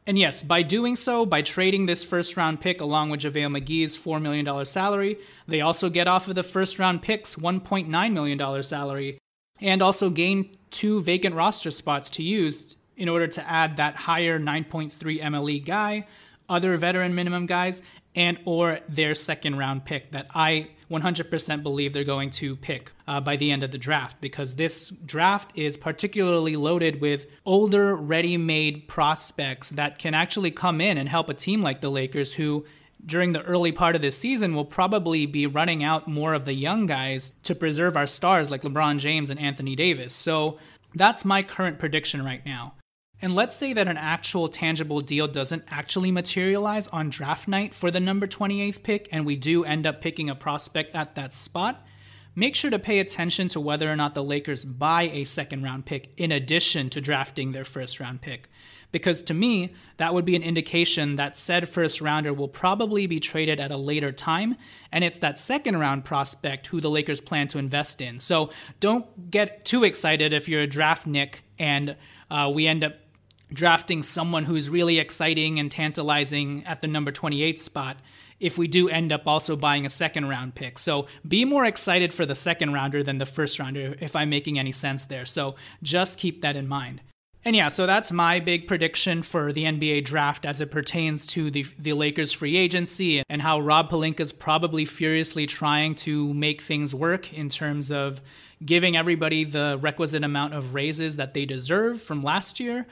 And yes, by doing so, by trading this first round pick along with JaVale McGee's $4 million salary, they also get off of the first round pick's $1.9 million salary and also gain two vacant roster spots to use in order to add that higher 9.3 MLE guy, other veteran minimum guys, and or their second round pick that I 100% believe they're going to pick uh, by the end of the draft because this draft is particularly loaded with older, ready made prospects that can actually come in and help a team like the Lakers, who during the early part of this season will probably be running out more of the young guys to preserve our stars like LeBron James and Anthony Davis. So that's my current prediction right now. And let's say that an actual tangible deal doesn't actually materialize on draft night for the number 28th pick, and we do end up picking a prospect at that spot. Make sure to pay attention to whether or not the Lakers buy a second round pick in addition to drafting their first round pick. Because to me, that would be an indication that said first rounder will probably be traded at a later time, and it's that second round prospect who the Lakers plan to invest in. So don't get too excited if you're a draft nick and uh, we end up drafting someone who's really exciting and tantalizing at the number 28 spot if we do end up also buying a second round pick. So be more excited for the second rounder than the first rounder, if I'm making any sense there. So just keep that in mind. And yeah, so that's my big prediction for the NBA draft as it pertains to the, the Lakers free agency and how Rob Pelinka's probably furiously trying to make things work in terms of giving everybody the requisite amount of raises that they deserve from last year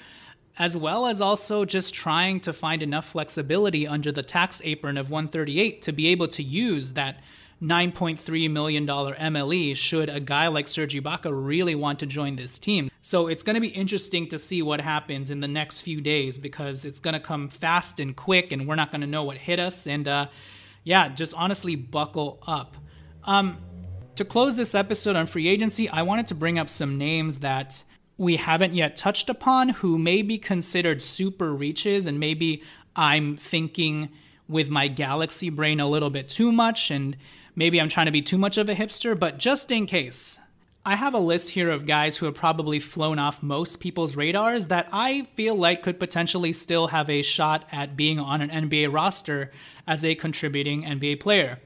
as well as also just trying to find enough flexibility under the tax apron of 138 to be able to use that $9.3 million MLE should a guy like Serge Ibaka really want to join this team. So it's going to be interesting to see what happens in the next few days because it's going to come fast and quick and we're not going to know what hit us. And uh, yeah, just honestly buckle up. Um, to close this episode on free agency, I wanted to bring up some names that we haven't yet touched upon who may be considered super reaches and maybe I'm thinking with my galaxy brain a little bit too much and maybe I'm trying to be too much of a hipster, but just in case, I have a list here of guys who have probably flown off most people's radars that I feel like could potentially still have a shot at being on an NBA roster as a contributing NBA player.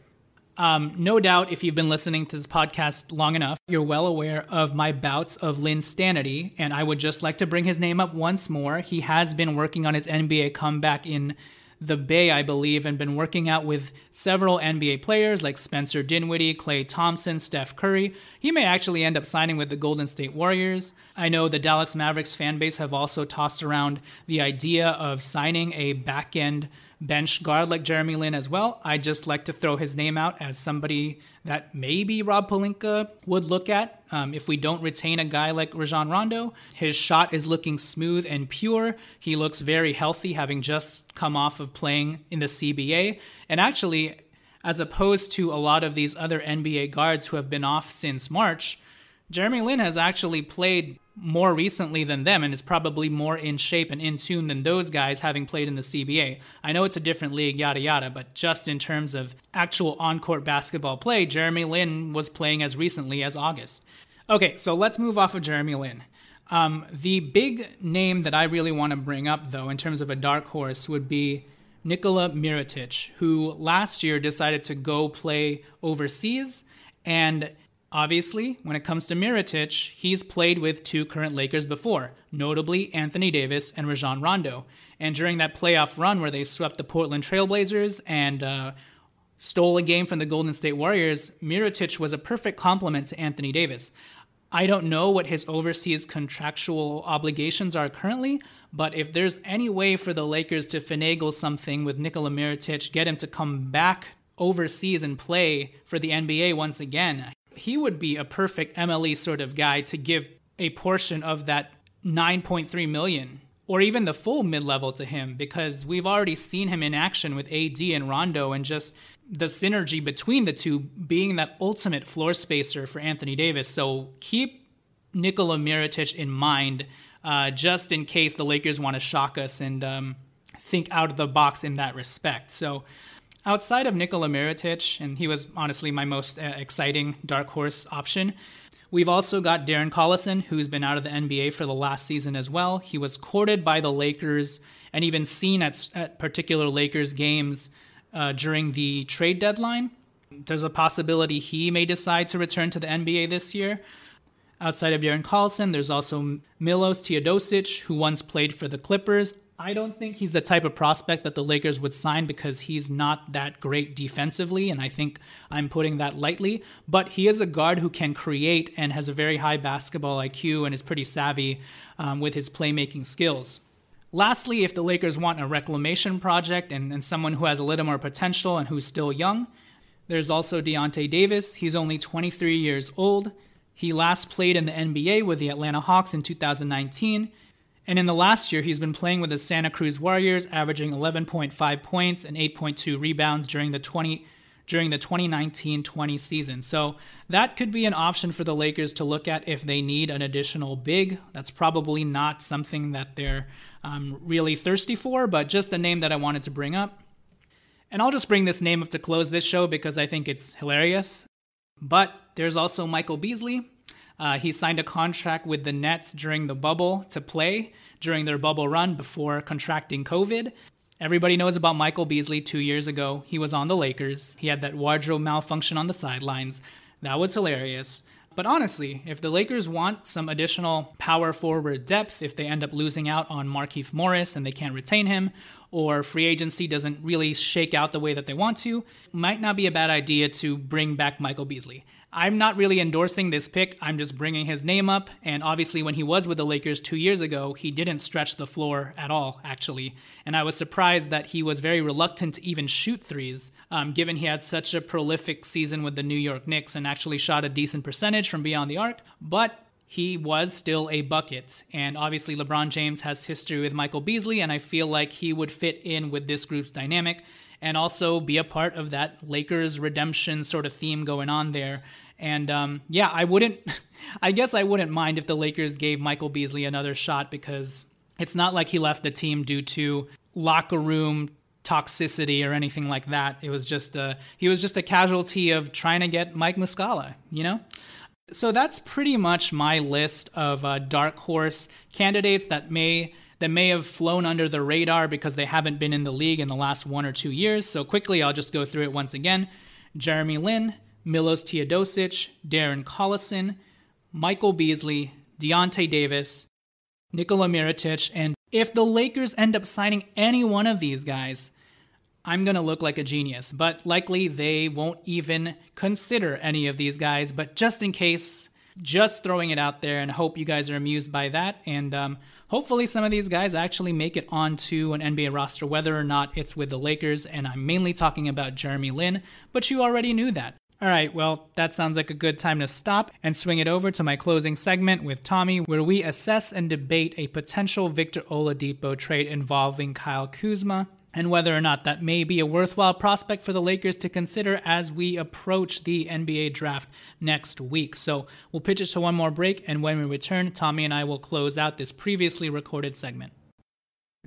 Um, no doubt, if you've been listening to this podcast long enough, you're well aware of my bouts of Linsanity, and I would just like to bring his name up once more. He has been working on his NBA comeback in the Bay, I believe, and been working out with several NBA players like Spencer Dinwiddie, Klay Thompson, Steph Curry. He may actually end up signing with the Golden State Warriors. I know the Dallas Mavericks fan base have also tossed around the idea of signing a back end bench guard like Jeremy Lin as well. I just like to throw his name out as somebody that maybe Rob Pelinka would look at um, if we don't retain a guy like Rajon Rondo. His shot is looking smooth and pure. He looks very healthy, having just come off of playing in the CBA. And actually, as opposed to a lot of these other NBA guards who have been off since March, Jeremy Lin has actually played more recently than them and is probably more in shape and in tune than those guys having played in the CBA. I know it's a different league, yada yada, but just in terms of actual on court basketball play, Jeremy Lin was playing as recently as August. Okay, so let's move off of Jeremy Lin. Um, the big name that I really want to bring up, though, in terms of a dark horse, would be Nikola Mirotic, who last year decided to go play overseas and Obviously, when it comes to Mirotic, he's played with two current Lakers before, notably Anthony Davis and Rajon Rondo. And during that playoff run where they swept the Portland Trailblazers and uh, stole a game from the Golden State Warriors, Mirotic was a perfect complement to Anthony Davis. I don't know what his overseas contractual obligations are currently, but if there's any way for the Lakers to finagle something with Nikola Mirotic, get him to come back overseas and play for the NBA once again, he would be a perfect MLE sort of guy to give a portion of that 9.3 million or even the full mid-level to him because we've already seen him in action with AD and Rondo and just the synergy between the two being that ultimate floor spacer for Anthony Davis. So keep Nikola Mirotic in mind uh, just in case the Lakers want to shock us and um, think out of the box in that respect. So Outside of Nikola Mirotic, and he was honestly my most uh, exciting dark horse option, we've also got Darren Collison, who's been out of the NBA for the last season as well. He was courted by the Lakers and even seen at, at particular Lakers games uh, during the trade deadline. There's a possibility he may decide to return to the NBA this year. Outside of Darren Collison, there's also Milos Teodosic, who once played for the Clippers I don't think he's the type of prospect that the Lakers would sign because he's not that great defensively, and I think I'm putting that lightly. But he is a guard who can create and has a very high basketball IQ and is pretty savvy um, with his playmaking skills. Lastly, if the Lakers want a reclamation project and, and someone who has a little more potential and who's still young, there's also Deyonta Davis. He's only 23 years old. He last played in the NBA with the Atlanta Hawks in 2019 and in the last year, he's been playing with the Santa Cruz Warriors, averaging 11.5 points and 8.2 rebounds during the 20 during the 2019-20 season. So that could be an option for the Lakers to look at if they need an additional big. That's probably not something that they're um, really thirsty for, but just the name that I wanted to bring up. And I'll just bring this name up to close this show because I think it's hilarious. But there's also Michael Beasley, uh, he signed a contract with the Nets during the bubble to play during their bubble run before contracting COVID. Everybody knows about Michael Beasley two years ago. He was on the Lakers. He had that wardrobe malfunction on the sidelines. That was hilarious. But honestly, if the Lakers want some additional power forward depth, if they end up losing out on Markieff Morris and they can't retain him, or free agency doesn't really shake out the way that they want to, might not be a bad idea to bring back Michael Beasley. I'm not really endorsing this pick. I'm just bringing his name up. And obviously, when he was with the Lakers two years ago, he didn't stretch the floor at all, actually. And I was surprised that he was very reluctant to even shoot threes, um, given he had such a prolific season with the New York Knicks and actually shot a decent percentage from beyond the arc. But he was still a bucket. And obviously, LeBron James has history with Michael Beasley, and I feel like he would fit in with this group's dynamic and also be a part of that Lakers redemption sort of theme going on there. And um, yeah, I wouldn't, I guess I wouldn't mind if the Lakers gave Michael Beasley another shot because it's not like he left the team due to locker room toxicity or anything like that. It was just a, he was just a casualty of trying to get Mike Muscala, you know? So that's pretty much my list of uh, dark horse candidates that may that may have flown under the radar because they haven't been in the league in the last one or two years. So quickly, I'll just go through it once again. Jeremy Lin, Milos Teodosic, Darren Collison, Michael Beasley, Deyonta Davis, Nikola Mirotic, and if the Lakers end up signing any one of these guys, I'm going to look like a genius. But likely they won't even consider any of these guys. But just in case, just throwing it out there and hope you guys are amused by that. And um, hopefully some of these guys actually make it onto an NBA roster, whether or not it's with the Lakers. And I'm mainly talking about Jeremy Lin, but you already knew that. All right, well, that sounds like a good time to stop and swing it over to my closing segment with Tommy, where we assess and debate a potential Victor Oladipo trade involving Kyle Kuzma and whether or not that may be a worthwhile prospect for the Lakers to consider as we approach the NBA draft next week. So we'll pitch it to one more break, and when we return, Tommy and I will close out this previously recorded segment.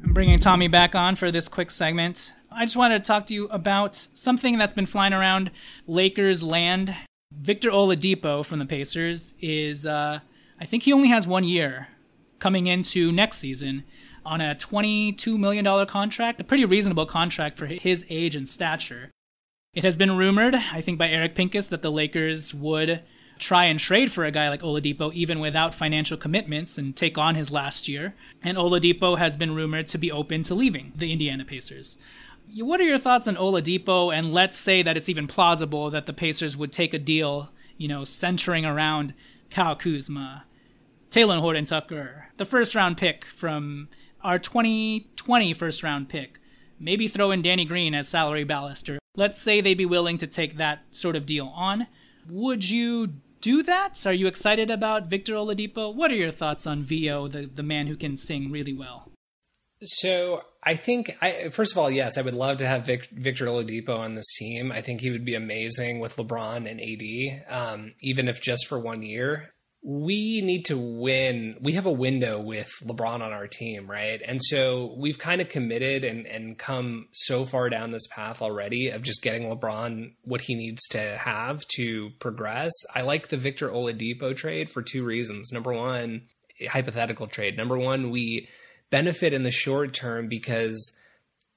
I'm bringing Tommy back on for this quick segment. I just wanted to talk to you about something that's been flying around Lakers land. Victor Oladipo from the Pacers is, uh, I think he only has one year coming into next season on a $22 million contract, a pretty reasonable contract for his age and stature. It has been rumored, I think by Eric Pincus, that the Lakers would try and trade for a guy like Oladipo even without financial commitments and take on his last year. And Oladipo has been rumored to be open to leaving the Indiana Pacers. What are your thoughts on Oladipo? And let's say that it's even plausible that the Pacers would take a deal, you know, centering around Kyle Kuzma, Talen Horton Tucker, the first round pick from our 2020 first round pick. Maybe throw in Danny Green as salary ballaster. Let's say they'd be willing to take that sort of deal on. Would you do that? Are you excited about Victor Oladipo? What are your thoughts on Vo, the, the man who can sing really well? So I think, I, first of all, yes, I would love to have Vic, Victor Oladipo on this team. I think he would be amazing with LeBron and AD, um, even if just for one year we need to win. We have a window with LeBron on our team, right? And so we've kind of committed and, and come so far down this path already of just getting LeBron what he needs to have to progress. I like the Victor Oladipo trade for two reasons. Number one, hypothetical trade. Number one, we benefit in the short term because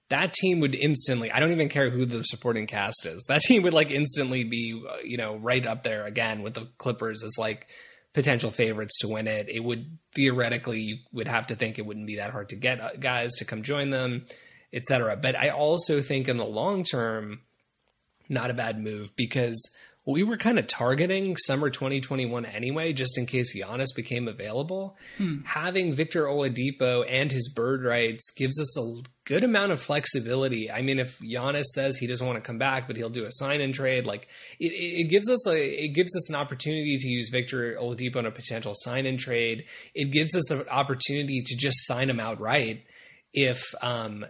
that team would instantly i don't even care who the supporting cast is that team would like instantly be uh, you know right up there again with the clippers as like potential favorites to win it. It would theoretically you would have to think it wouldn't be that hard to get uh, guys to come join them, etc. But I also think in the long term, not a bad move because we were kind of targeting summer 2021 anyway, just in case Giannis became available. Hmm. Having Victor Oladipo and his bird rights gives us a good amount of flexibility. I mean, if Giannis says he doesn't want to come back, but he'll do a sign and trade, like it, it gives us a it gives us an opportunity to use Victor Oladipo in a potential sign and trade. It gives us an opportunity to just sign him outright if um,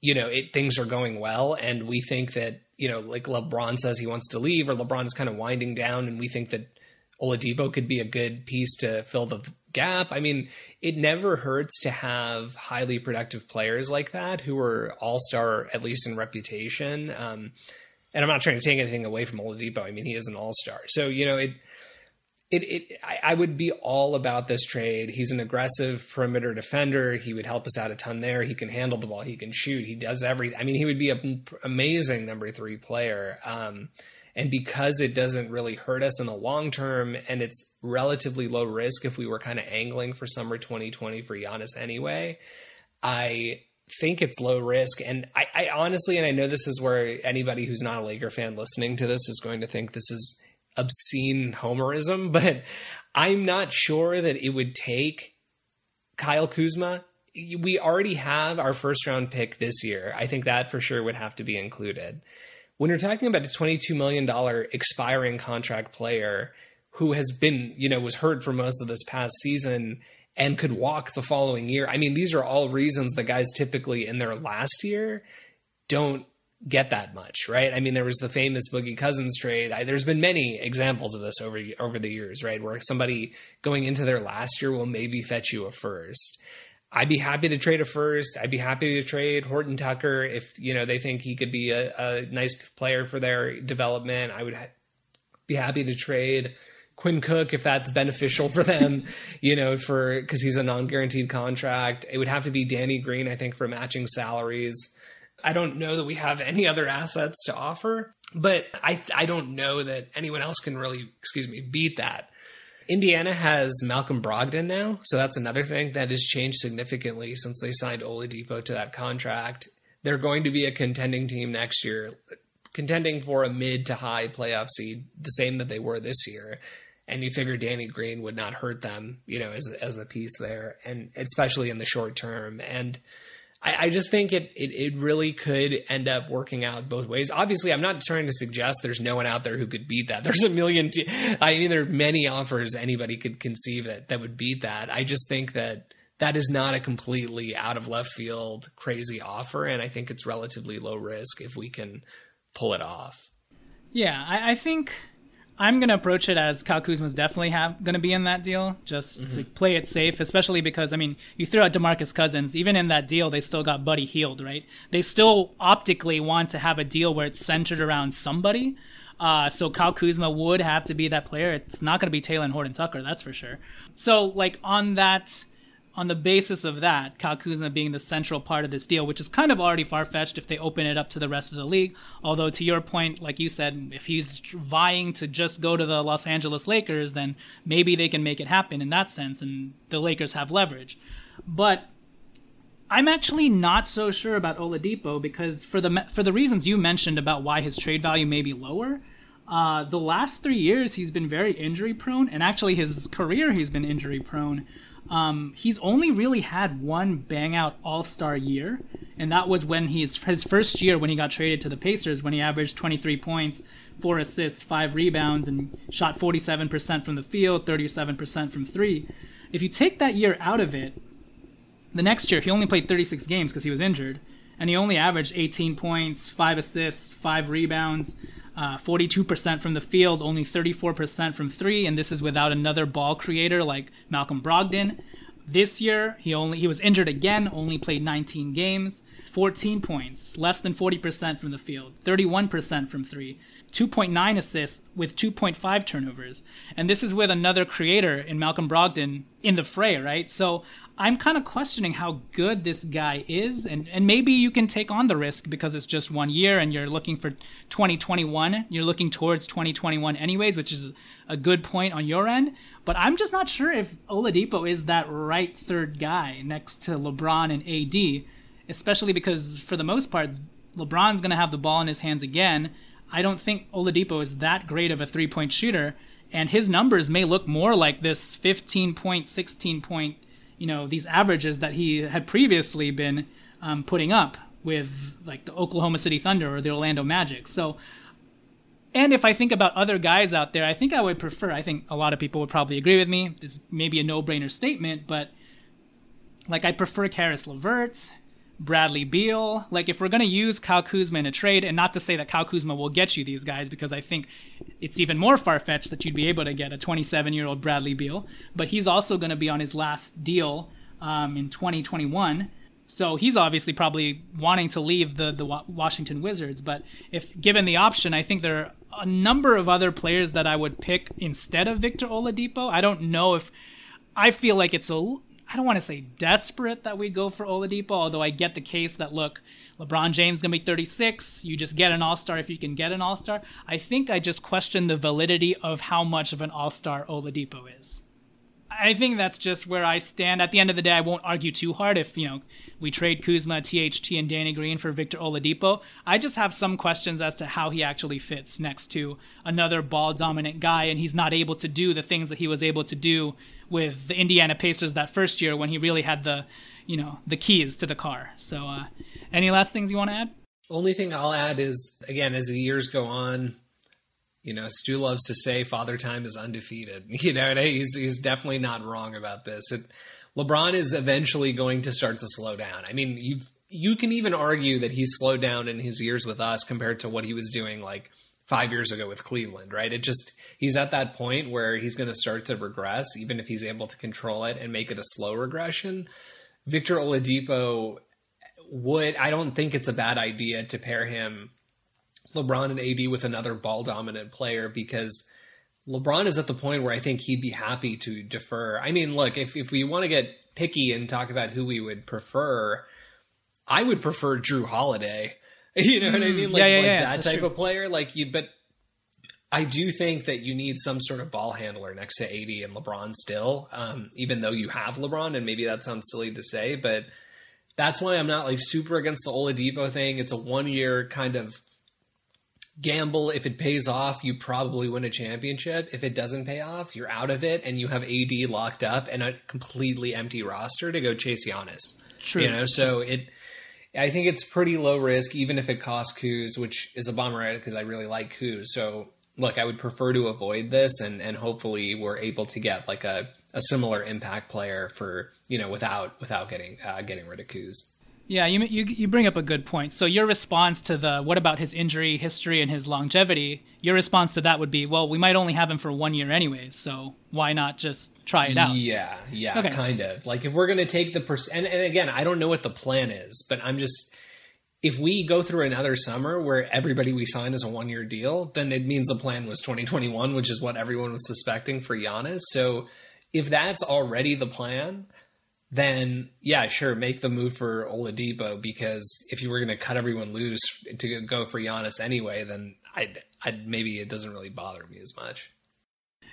you know it things are going well and we think that you know, like LeBron says he wants to leave, or LeBron is kind of winding down, and we think that Oladipo could be a good piece to fill the gap. I mean, it never hurts to have highly productive players like that who are all star, at least in reputation. Um, and I'm not trying to take anything away from Oladipo. I mean, he is an all star. So, you know, it, it, it I, I, would be all about this trade. He's an aggressive perimeter defender. He would help us out a ton there. He can handle the ball. He can shoot. He does everything. I mean, he would be an amazing number three player. Um, and because it doesn't really hurt us in the long term, and it's relatively low risk if we were kind of angling for summer 2020 for Giannis anyway, I think it's low risk. And I, I honestly, and I know this is where anybody who's not a Laker fan listening to this is going to think this is obscene homerism, but I'm not sure that it would take Kyle Kuzma. We already have our first round pick this year. I think that for sure would have to be included. When you're talking about a $22 million expiring contract player who has been, you know, was hurt for most of this past season and could walk the following year, I mean, these are all reasons the guys typically in their last year don't get that much, right? I mean, there was the famous Boogie Cousins trade. I, there's been many examples of this over over the years, right? Where somebody going into their last year will maybe fetch you a first. I'd be happy to trade a first. I'd be happy to trade Horton Tucker if you know they think he could be a, a nice player for their development. I would ha- be happy to trade Quinn Cook if that's beneficial for them, you know, for because he's a non-guaranteed contract. It would have to be Danny Green, I think, for matching salaries. I don't know that we have any other assets to offer, but I I don't know that anyone else can really, excuse me, beat that. Indiana has Malcolm Brogdon now, so that's another thing that has changed significantly since they signed Oladipo to that contract. They're going to be a contending team next year, contending for a mid to high playoff seed, the same that they were this year. And you figure Danny Green would not hurt them, you know, as as a piece there, and especially in the short term. And I, I just think it, it, it really could end up working out both ways. Obviously, I'm not trying to suggest there's no one out there who could beat that. There's a million. Te- I mean, there are many offers anybody could conceive that that would beat that. I just think that that is not a completely out of left field crazy offer, and I think it's relatively low risk if we can pull it off. Yeah, I, I think I'm gonna approach it as Kyle Kuzma's definitely have gonna be in that deal, just mm-hmm. to play it safe. Especially because I mean, you threw out Demarcus Cousins. Even in that deal, they still got Buddy Hield, right? They still optically want to have a deal where it's centered around somebody. Uh, so Kyle Kuzma would have to be that player. It's not going to be Talen Horton Tucker, that's for sure. So like on that, on the basis of that, Kyle Kuzma being the central part of this deal, which is kind of already far fetched if they open it up to the rest of the league. Although to your point, like you said, if he's vying to just go to the Los Angeles Lakers, then maybe they can make it happen in that sense, and the Lakers have leverage. But I'm actually not so sure about Oladipo because for the for the reasons you mentioned about why his trade value may be lower, uh, the last three years he's been very injury prone, and actually his career he's been injury prone. Um, he's only really had one bang out All Star year, and that was when he's his first year when he got traded to the Pacers when he averaged 23 points, four assists, five rebounds, and shot 47% from the field, 37% from three. If you take that year out of it, the next year, he only played 36 games because he was injured, and he only averaged 18 points, 5 assists, 5 rebounds, uh, 42% from the field, only 34% from three, and this is without another ball creator like Malcolm Brogdon. This year, he only he was injured again, only played 19 games, 14 points, less than 40% from the field, 31% from three, 2.9 assists with 2.5 turnovers. And this is with another creator in Malcolm Brogdon in the fray, right? So I'm kind of questioning how good this guy is, and, and maybe you can take on the risk because it's just one year and you're looking for 2021. You're looking towards 2021 anyways, which is a good point on your end. But I'm just not sure if Oladipo is that right third guy next to LeBron and AD, especially because for the most part, LeBron's going to have the ball in his hands again. I don't think Oladipo is that great of a three point shooter, and his numbers may look more like this 15 point, 16 point you know these averages that he had previously been um, putting up with like the Oklahoma City Thunder or the Orlando Magic. So, and if I think about other guys out there, I think I would prefer. I think a lot of people would probably agree with me. It's maybe a no-brainer statement, but like I prefer Caris LeVert, Bradley Beal. Like, if we're going to use Kyle Kuzma in a trade, and not to say that Kyle Kuzma will get you these guys, because I think it's even more far fetched that you'd be able to get a 27 year old Bradley Beal, but he's also going to be on his last deal um, in 2021. So he's obviously probably wanting to leave the, the Washington Wizards. But if given the option, I think there are a number of other players that I would pick instead of Victor Oladipo. I don't know if I feel like it's a I don't want to say desperate that we'd go for Oladipo, although I get the case that look, LeBron James gonna be 36. You just get an All Star if you can get an All Star. I think I just question the validity of how much of an All Star Oladipo is. I think that's just where I stand. At the end of the day, I won't argue too hard if, you know, we trade Kuzma, THT, and Danny Green for Victor Oladipo. I just have some questions as to how he actually fits next to another ball dominant guy, and he's not able to do the things that he was able to do with the Indiana Pacers that first year when he really had the, you know, the keys to the car. So, uh, any last things you want to add? Only thing I'll add is again, as the years go on, you know, Stu loves to say Father Time is undefeated. You know, he's he's definitely not wrong about this. LeBron is eventually going to start to slow down. I mean, you you can even argue that he's slowed down in his years with us compared to what he was doing like five years ago with Cleveland, right? It just he's at that point where he's going to start to regress, even if he's able to control it and make it a slow regression. Victor Oladipo would I don't think it's a bad idea to pair him LeBron and AD with another ball dominant player because LeBron is at the point where I think he'd be happy to defer. I mean, look, if if we want to get picky and talk about who we would prefer, I would prefer Jrue Holiday. You know what I mean? Like, yeah, yeah, like yeah, that type true. of player. Like you, but I do think that you need some sort of ball handler next to AD and LeBron still, um, even though you have LeBron, and maybe that sounds silly to say, but that's why I'm not like super against the Oladipo thing. It's a one year kind of gamble. If it pays off, you probably win a championship. If it doesn't pay off, you're out of it, and you have AD locked up and a completely empty roster to go chase Giannis. True. You know, so it I think it's pretty low risk, even if it costs Kuz, which is a bummer because I really like Kuz. So look, I would prefer to avoid this, and and hopefully we're able to get like a, a similar impact player for you know without without getting uh, getting rid of Kuz. Yeah, you, you you bring up a good point. So your response to the what about his injury history and his longevity? Your response to that would be, well, we might only have him for one year anyways, so why not just try it out? Yeah, yeah, Okay. kind of. Like if we're gonna take the person, and, and again, I don't know what the plan is, but I'm just if we go through another summer where everybody we sign is a one year deal, then it means the plan was 2021, which is what everyone was suspecting for Giannis. So if that's already the plan, then yeah, sure, make the move for Oladipo because if you were going to cut everyone loose to go for Giannis anyway, then I'd, I'd maybe it doesn't really bother me as much.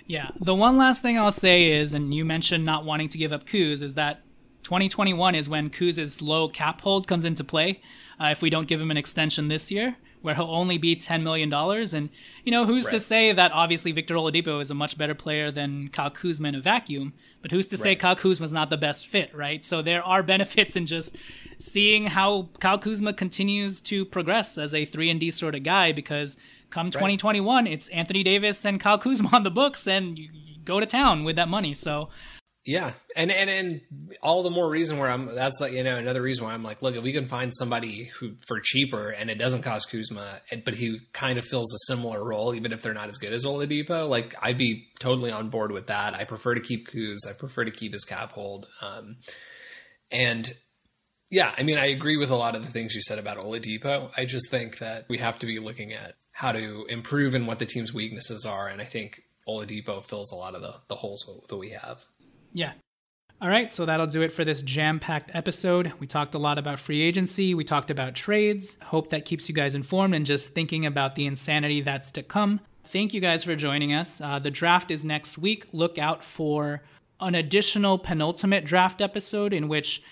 Yeah. The one last thing I'll say is, and you mentioned not wanting to give up Kuz, is that 2021 is when Kuz's low cap hold comes into play. Uh, if we don't give him an extension this year, where he'll only be $10 million. And, you know, who's to say that obviously Victor Oladipo is a much better player than Kyle Kuzma in a vacuum, but who's to say Right. Kyle Kuzma's not the best fit, right? So there are benefits in just seeing how Kyle Kuzma continues to progress as a 3 and D sort of guy because come 2021, it's Anthony Davis and Kyle Kuzma on the books and you, you go to town with that money. So Yeah, and and and all the more reason where I'm. That's like you know another reason why I'm like, look, if we can find somebody who for cheaper and it doesn't cost Kuzma, but he kind of fills a similar role, even if they're not as good as Oladipo, like I'd be totally on board with that. I prefer to keep Kuz. I prefer to keep his cap hold. Um, and yeah, I mean, I agree with a lot of the things you said about Oladipo. I just think that we have to be looking at how to improve and what the team's weaknesses are, and I think Oladipo fills a lot of the the holes that we have. Yeah. All right, so that'll do it for this jam packed episode. We talked a lot about free agency, we talked about trades. Hope that keeps you guys informed and just thinking about the insanity that's to come. Thank you guys for joining us. Uh, the draft is next week. Look out for an additional penultimate draft episode in which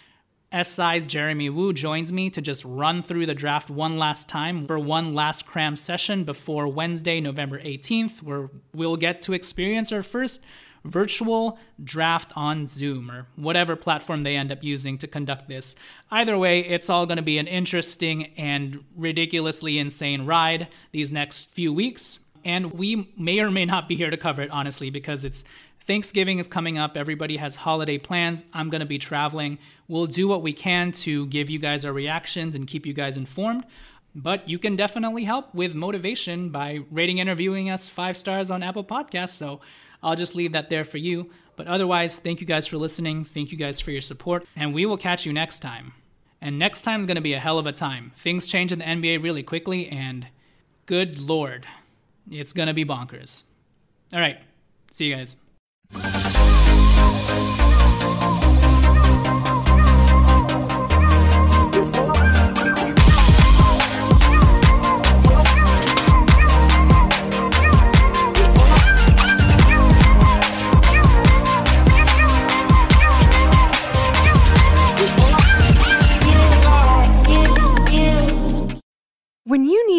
SI's Jeremy Woo joins me to just run through the draft one last time for one last cram session before Wednesday, November 18th, where we'll get to experience our first virtual draft on Zoom or whatever platform they end up using to conduct this. Either way, it's all going to be an interesting and ridiculously insane ride these next few weeks. And we may or may not be here to cover it, honestly, because it's Thanksgiving is coming up. Everybody has holiday plans. I'm going to be traveling. We'll do what we can to give you guys our reactions and keep you guys informed. But you can definitely help with motivation by rating and reviewing us five stars on Apple Podcasts. So I'll just leave that there for you. But otherwise, thank you guys for listening. Thank you guys for your support. And we will catch you next time. And next time is going to be a hell of a time. Things change in the NBA really quickly, and good lord, it's going to be bonkers. All right. See you guys.